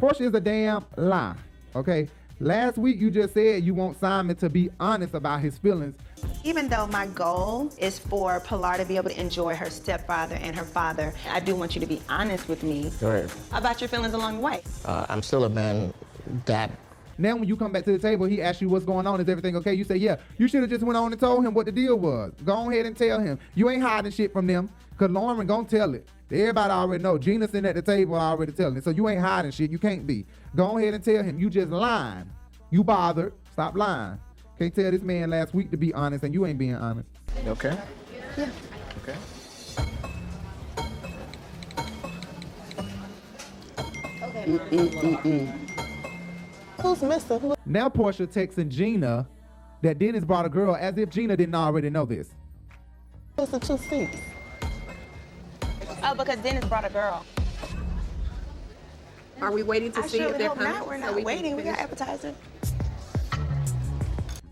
Porsha is a damn lie. Okay? Last week you just said you want Simon to be honest about his feelings. Even though my goal is for Pilar to be able to enjoy her stepfather and her father, I do want you to be honest with me Right. about your feelings along the way. Uh, I'm still a man that Now when you come back to the table, he asks you what's going on. Is everything okay? You say, yeah. You should have just went on and told him what the deal was. Go ahead and tell him. You ain't hiding shit from them. Cause Lauren gonna tell it. Everybody already know. Gina sitting at the table already telling it. So you ain't hiding shit. You can't be. Go ahead and tell him. You just lying. You bothered. Stop lying. Can't tell this man last week to be honest and you ain't being honest. Okay? Yeah. Okay. Okay. Who's missing? Who? Now Porsha texting Gina that Dennis brought a girl as if Gina didn't already know this. Who's the two seats? Oh, because Dennis brought a girl. Are we waiting to I see surely if they're coming? not. We're so not we can waiting. We got finish? appetizer.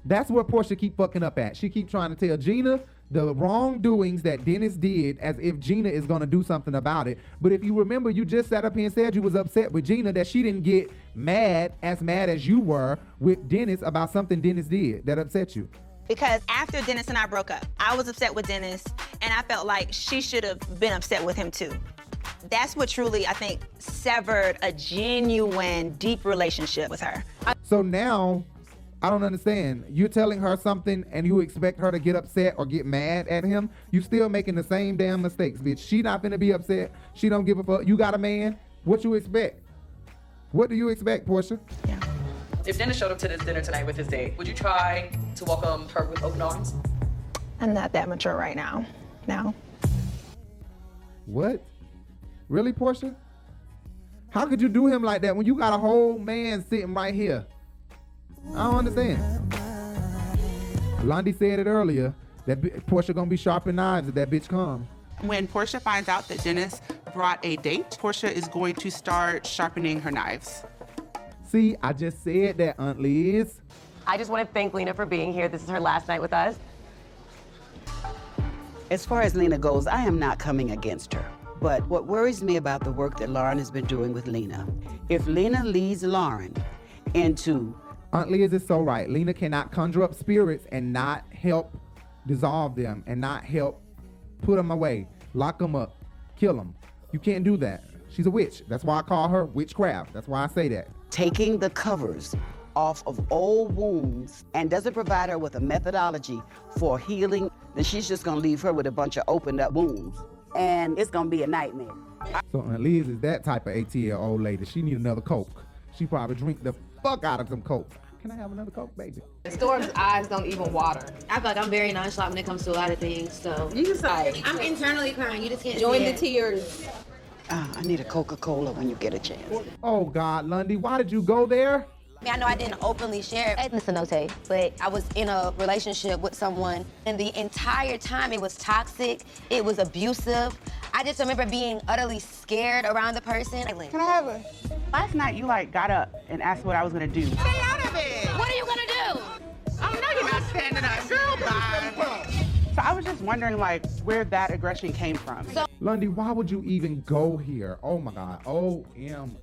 That's where Porsha keep fucking up at. She keep trying to tell Gina the wrongdoings that Dennis did as if Gina is gonna do something about it. But if you remember, you just sat up here and said you was upset with Gina that she didn't get mad as mad as you were with Dennis about something Dennis did that upset you. Because after Dennis and I broke up, I was upset with Dennis, and I felt like she should have been upset with him too. That's what truly, I think, severed a genuine, deep relationship with her. So now I don't understand. You're telling her something and you expect her to get upset or get mad at him. You still making the same damn mistakes, bitch. She not gonna be upset. She don't give a fuck. You got a man. What you expect? What do you expect, Porsha? Yeah. If Dennis showed up to this dinner tonight with his date, would you try to welcome her with open arms? I'm not that mature right now. No. What? Really, Porsha? How could you do him like that when you got a whole man sitting right here? I don't understand. Londi said it earlier that Porsha gonna be sharpening knives if that bitch come. When Porsha finds out that Dennis brought a date, Porsha is going to start sharpening her knives. See, I just said that, Aunt Liz. I just want to thank Lena for being here. This is her last night with us. As far as Lena goes, I am not coming against her. But what worries me about the work that Lauren has been doing with Lena, if Lena leads Lauren into Aunt Liz is so right. Lena cannot conjure up spirits and not help dissolve them and not help put them away, lock them up, kill them. You can't do that. She's a witch. That's why I call her witchcraft. That's why I say that. taking the covers off of old wounds and doesn't provide her with a methodology for healing, then she's just gonna leave her with a bunch of opened up wounds. And it's gonna be a nightmare. So Aunt Liz is that type of ATL old lady. She need another Coke. She probably drink the fuck out of some Coke. Can I have another Coke, baby? Storm's eyes don't even water. I feel like I'm very nonchalant when it comes to a lot of things. So You just like I'm internally crying. You just can't Join see the it. tears. Ah, I need a Coca-Cola when you get a chance. Oh God, Lundy, why did you go there? I mean, I know I didn't openly share it, Mr. Note, but I was in a relationship with someone, and the entire time it was toxic, it was abusive. I just remember being utterly scared around the person. Can I have a? Last night you like got up and asked what I was gonna do. Stay out of it! What are you gonna do? Oh know you're not standing up, girl. Bye. So I was just wondering like where that aggression came from. Lundy, why would you even go here? Oh my God. OMG.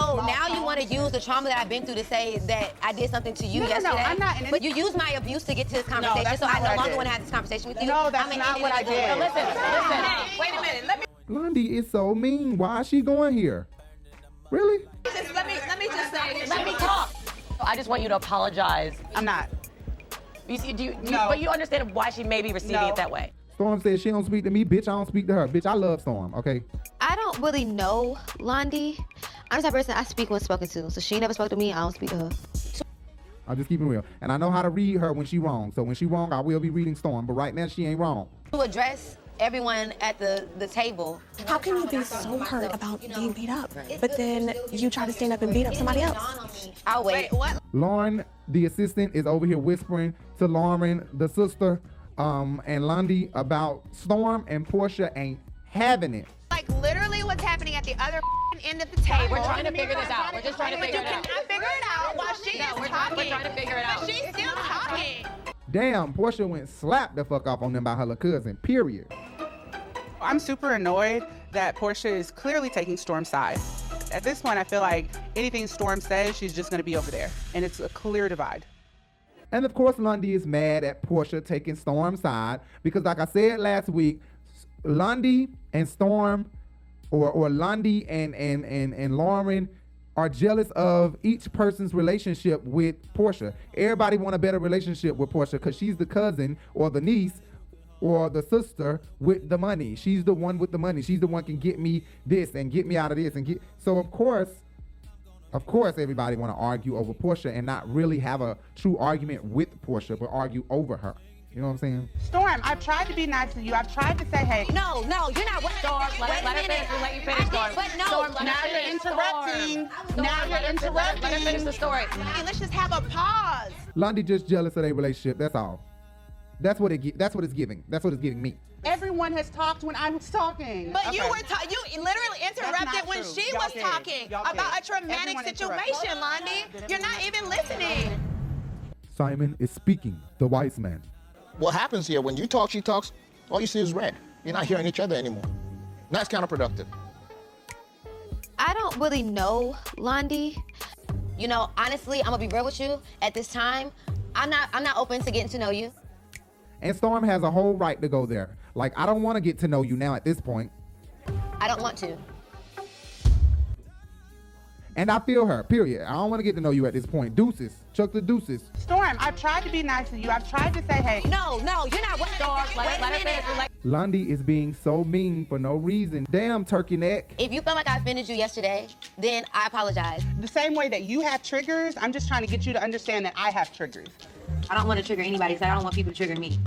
Oh, now you want to use the trauma that I've been through to say that I did something to you No, no, no, yesterday. I'm not in any- But you use my abuse to get to this conversation, that's so I what no I longer did. want to have this conversation with you. No, that's I'm an not what I individual. did. Listen, listen. Hey, wait a minute. Let me Lundy is so mean. Why is she going here? Really? just let me let me just say. Let me talk. I just want you to apologize. I'm not. You see, do you, do you- No. but you understand why she may be receiving No. it that way. Storm says she don't speak to me. Bitch, I don't speak to her. Bitch, I love Storm, okay? I don't really know Londi. I'm the type of person I speak when spoken to. So she never spoke to me. I don't speak to her. I'm just keeping real. And I know how to read her when she wrong. So when she wrong, I will be reading Storm. But right now, she ain't wrong. To address everyone at the, the table. How can you be so hurt about being beat up, but then you try to stand up and beat up somebody else? I'll wait. Lauren, the assistant, is over here whispering to Lauren, the sister, um, and Lundy about Storm and Porsha ain't having it. Like literally what's happening at the other end of the table. we're trying to figure this out. We're just trying to figure it out. You cannot figure it out while she No, is we're- talking. we're trying to figure it out. But she's still talking. Damn, Porsha went slap the fuck off on them by her little cousin, period. I'm super annoyed that Porsha is clearly taking Storm's side. At this point, I feel like anything Storm says, she's just gonna be over there, and it's a clear divide. And of course, Lundy is mad at Porsha taking Storm's side because, like I said last week, Lundy and Storm, or or Lundy and and and and Lauren, are jealous of each person's relationship with Porsha. Everybody want a better relationship with Porsha because she's the cousin or the niece or the sister with the money. She's the one with the money. She's the one can get me this and get me out of this and get. So of course, of course, everybody want to argue over Porsha and not really have a true argument with Porsha, but argue over her. You know what I'm saying? Storm, I've tried to be nice to you. I've tried to say, hey. No, no, you're not. What, Storm, let, Wait let her minute. finish. We'll let you finish, Storm. But no, Storm, let now her you're finish. interrupting. Storm, Now you're let her- interrupting. Let her finish the story. Hey, let's just have a pause. Lundy just jealous of their relationship. That's all. That's what it. gi- That's what it's giving. That's what it's giving me. Everyone has talked when I was talking. But you were ta- you literally interrupted when true. she Y'all was did. talking Y'all about did. a traumatic Everyone situation, Londi. You're not even listening. Simon is speaking. The wise man. What happens here when you talk, she talks, all you see is red. You're not hearing each other anymore. That's counterproductive. I don't really know Londi. You know, honestly, I'm gonna be real with you. At this time, I'm not. I'm not open to getting to know you. And Storm has a whole right to go there. Like I don't want to get to know you now at this point. I don't want to. And I feel her. Period. I don't want to get to know you at this point. Deuces. Chuck the deuces. Storm, I've tried to be nice to you. I've tried to say, hey. No, no, you're not. What, Storm, let, Wait a let her finish. Lundy is being so mean for no reason. Damn, turkey neck. If you felt like I offended you yesterday, then I apologize. The same way that you have triggers, I'm just trying to get you to understand that I have triggers. I don't want to trigger anybody, so I don't want people to trigger me.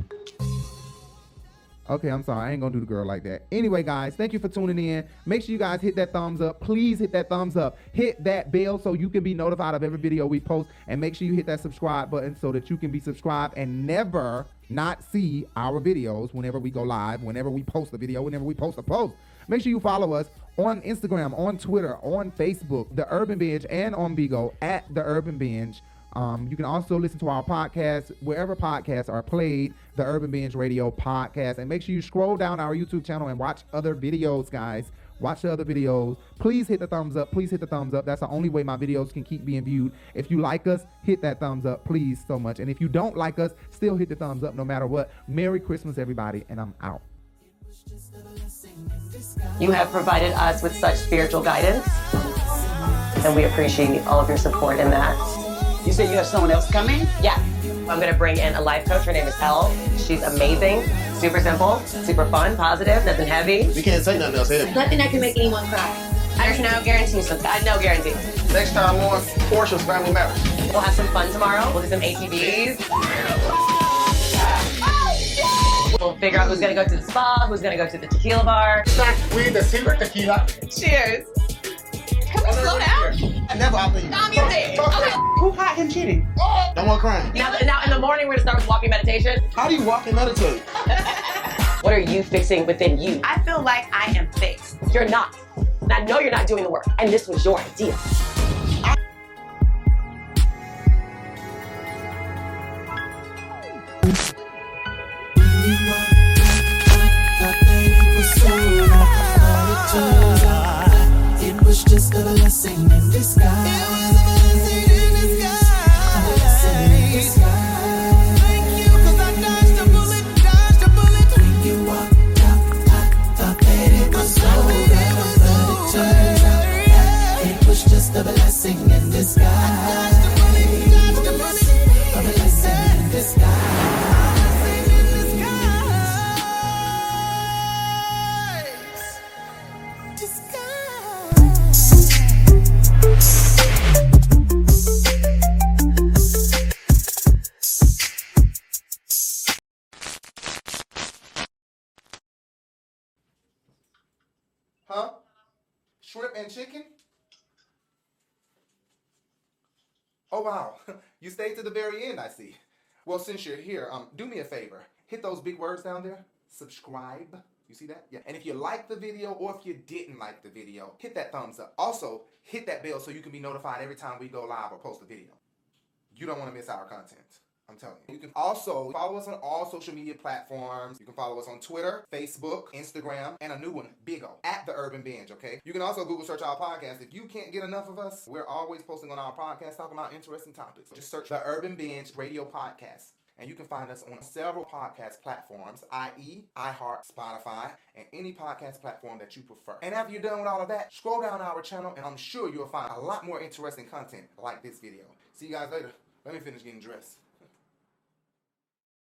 Okay, I'm sorry. I ain't gonna do the girl like that. Anyway, guys, thank you for tuning in. Make sure you guys hit that thumbs up. Please hit that thumbs up. Hit that bell so you can be notified of every video we post. And make sure you hit that subscribe button so that you can be subscribed and never not see our videos whenever we go live, whenever we post a video, whenever we post a post. Make sure you follow us on Instagram, on Twitter, on Facebook, The Urban Binge, and on Bigo at The Urban Binge. Um, you can also listen to our podcast wherever podcasts are played, the Urban Binge Radio podcast. And make sure you scroll down our YouTube channel and watch other videos, guys. Watch the other videos. Please hit the thumbs up. Please hit the thumbs up. That's the only way my videos can keep being viewed. If you like us, hit that thumbs up, please, so much. And if you don't like us, still hit the thumbs up no matter what. Merry Christmas, everybody, and I'm out. You have provided us with such spiritual guidance, and we appreciate all of your support in that. You said you have someone else coming? Yeah. I'm going to bring in a life coach. Her name is Elle. She's amazing, super simple, super fun, positive, nothing heavy. We can't say nothing else here. Nothing that can make anyone cry. There's no guarantees. So I no guarantees. Next time on Porsha's Family Matters. We'll have some fun tomorrow. We'll do some ATVs. We'll figure out who's going to go to the spa, who's going to go to the tequila bar. We the secret tequila. Cheers. Can we slow down? I never I mean. Calm your dick. Okay. Who caught him cheating? Oh. No more crying. Now, now in the morning, we're going to start with walking meditation. How do you walk and meditate? What are you fixing within you? I feel like I am fixed. You're not. And I know you're not doing the work. And this was your idea. Just a blessing in disguise. A blessing in disguise. And chicken? Oh wow, you stayed to the very end, I see. Well, since you're here, um, do me a favor. Hit those big words down there. Subscribe. You see that? Yeah. And if you liked the video or if you didn't like the video, hit that thumbs up. Also, hit that bell so you can be notified every time we go live or post a video. You don't want to miss our content. I'm telling you. You can also follow us on all social media platforms. You can follow us on Twitter, Facebook, Instagram, and a new one, Bigo, at The Urban Binge, okay? You can also Google search our podcast. If you can't get enough of us, we're always posting on our podcast talking about interesting topics. Just search The Urban Binge Radio Podcast. And you can find us on several podcast platforms, i.e., iHeart, Spotify, and any podcast platform that you prefer. And after you're done with all of that, scroll down our channel and I'm sure you'll find a lot more interesting content like this video. See you guys later. Let me finish getting dressed.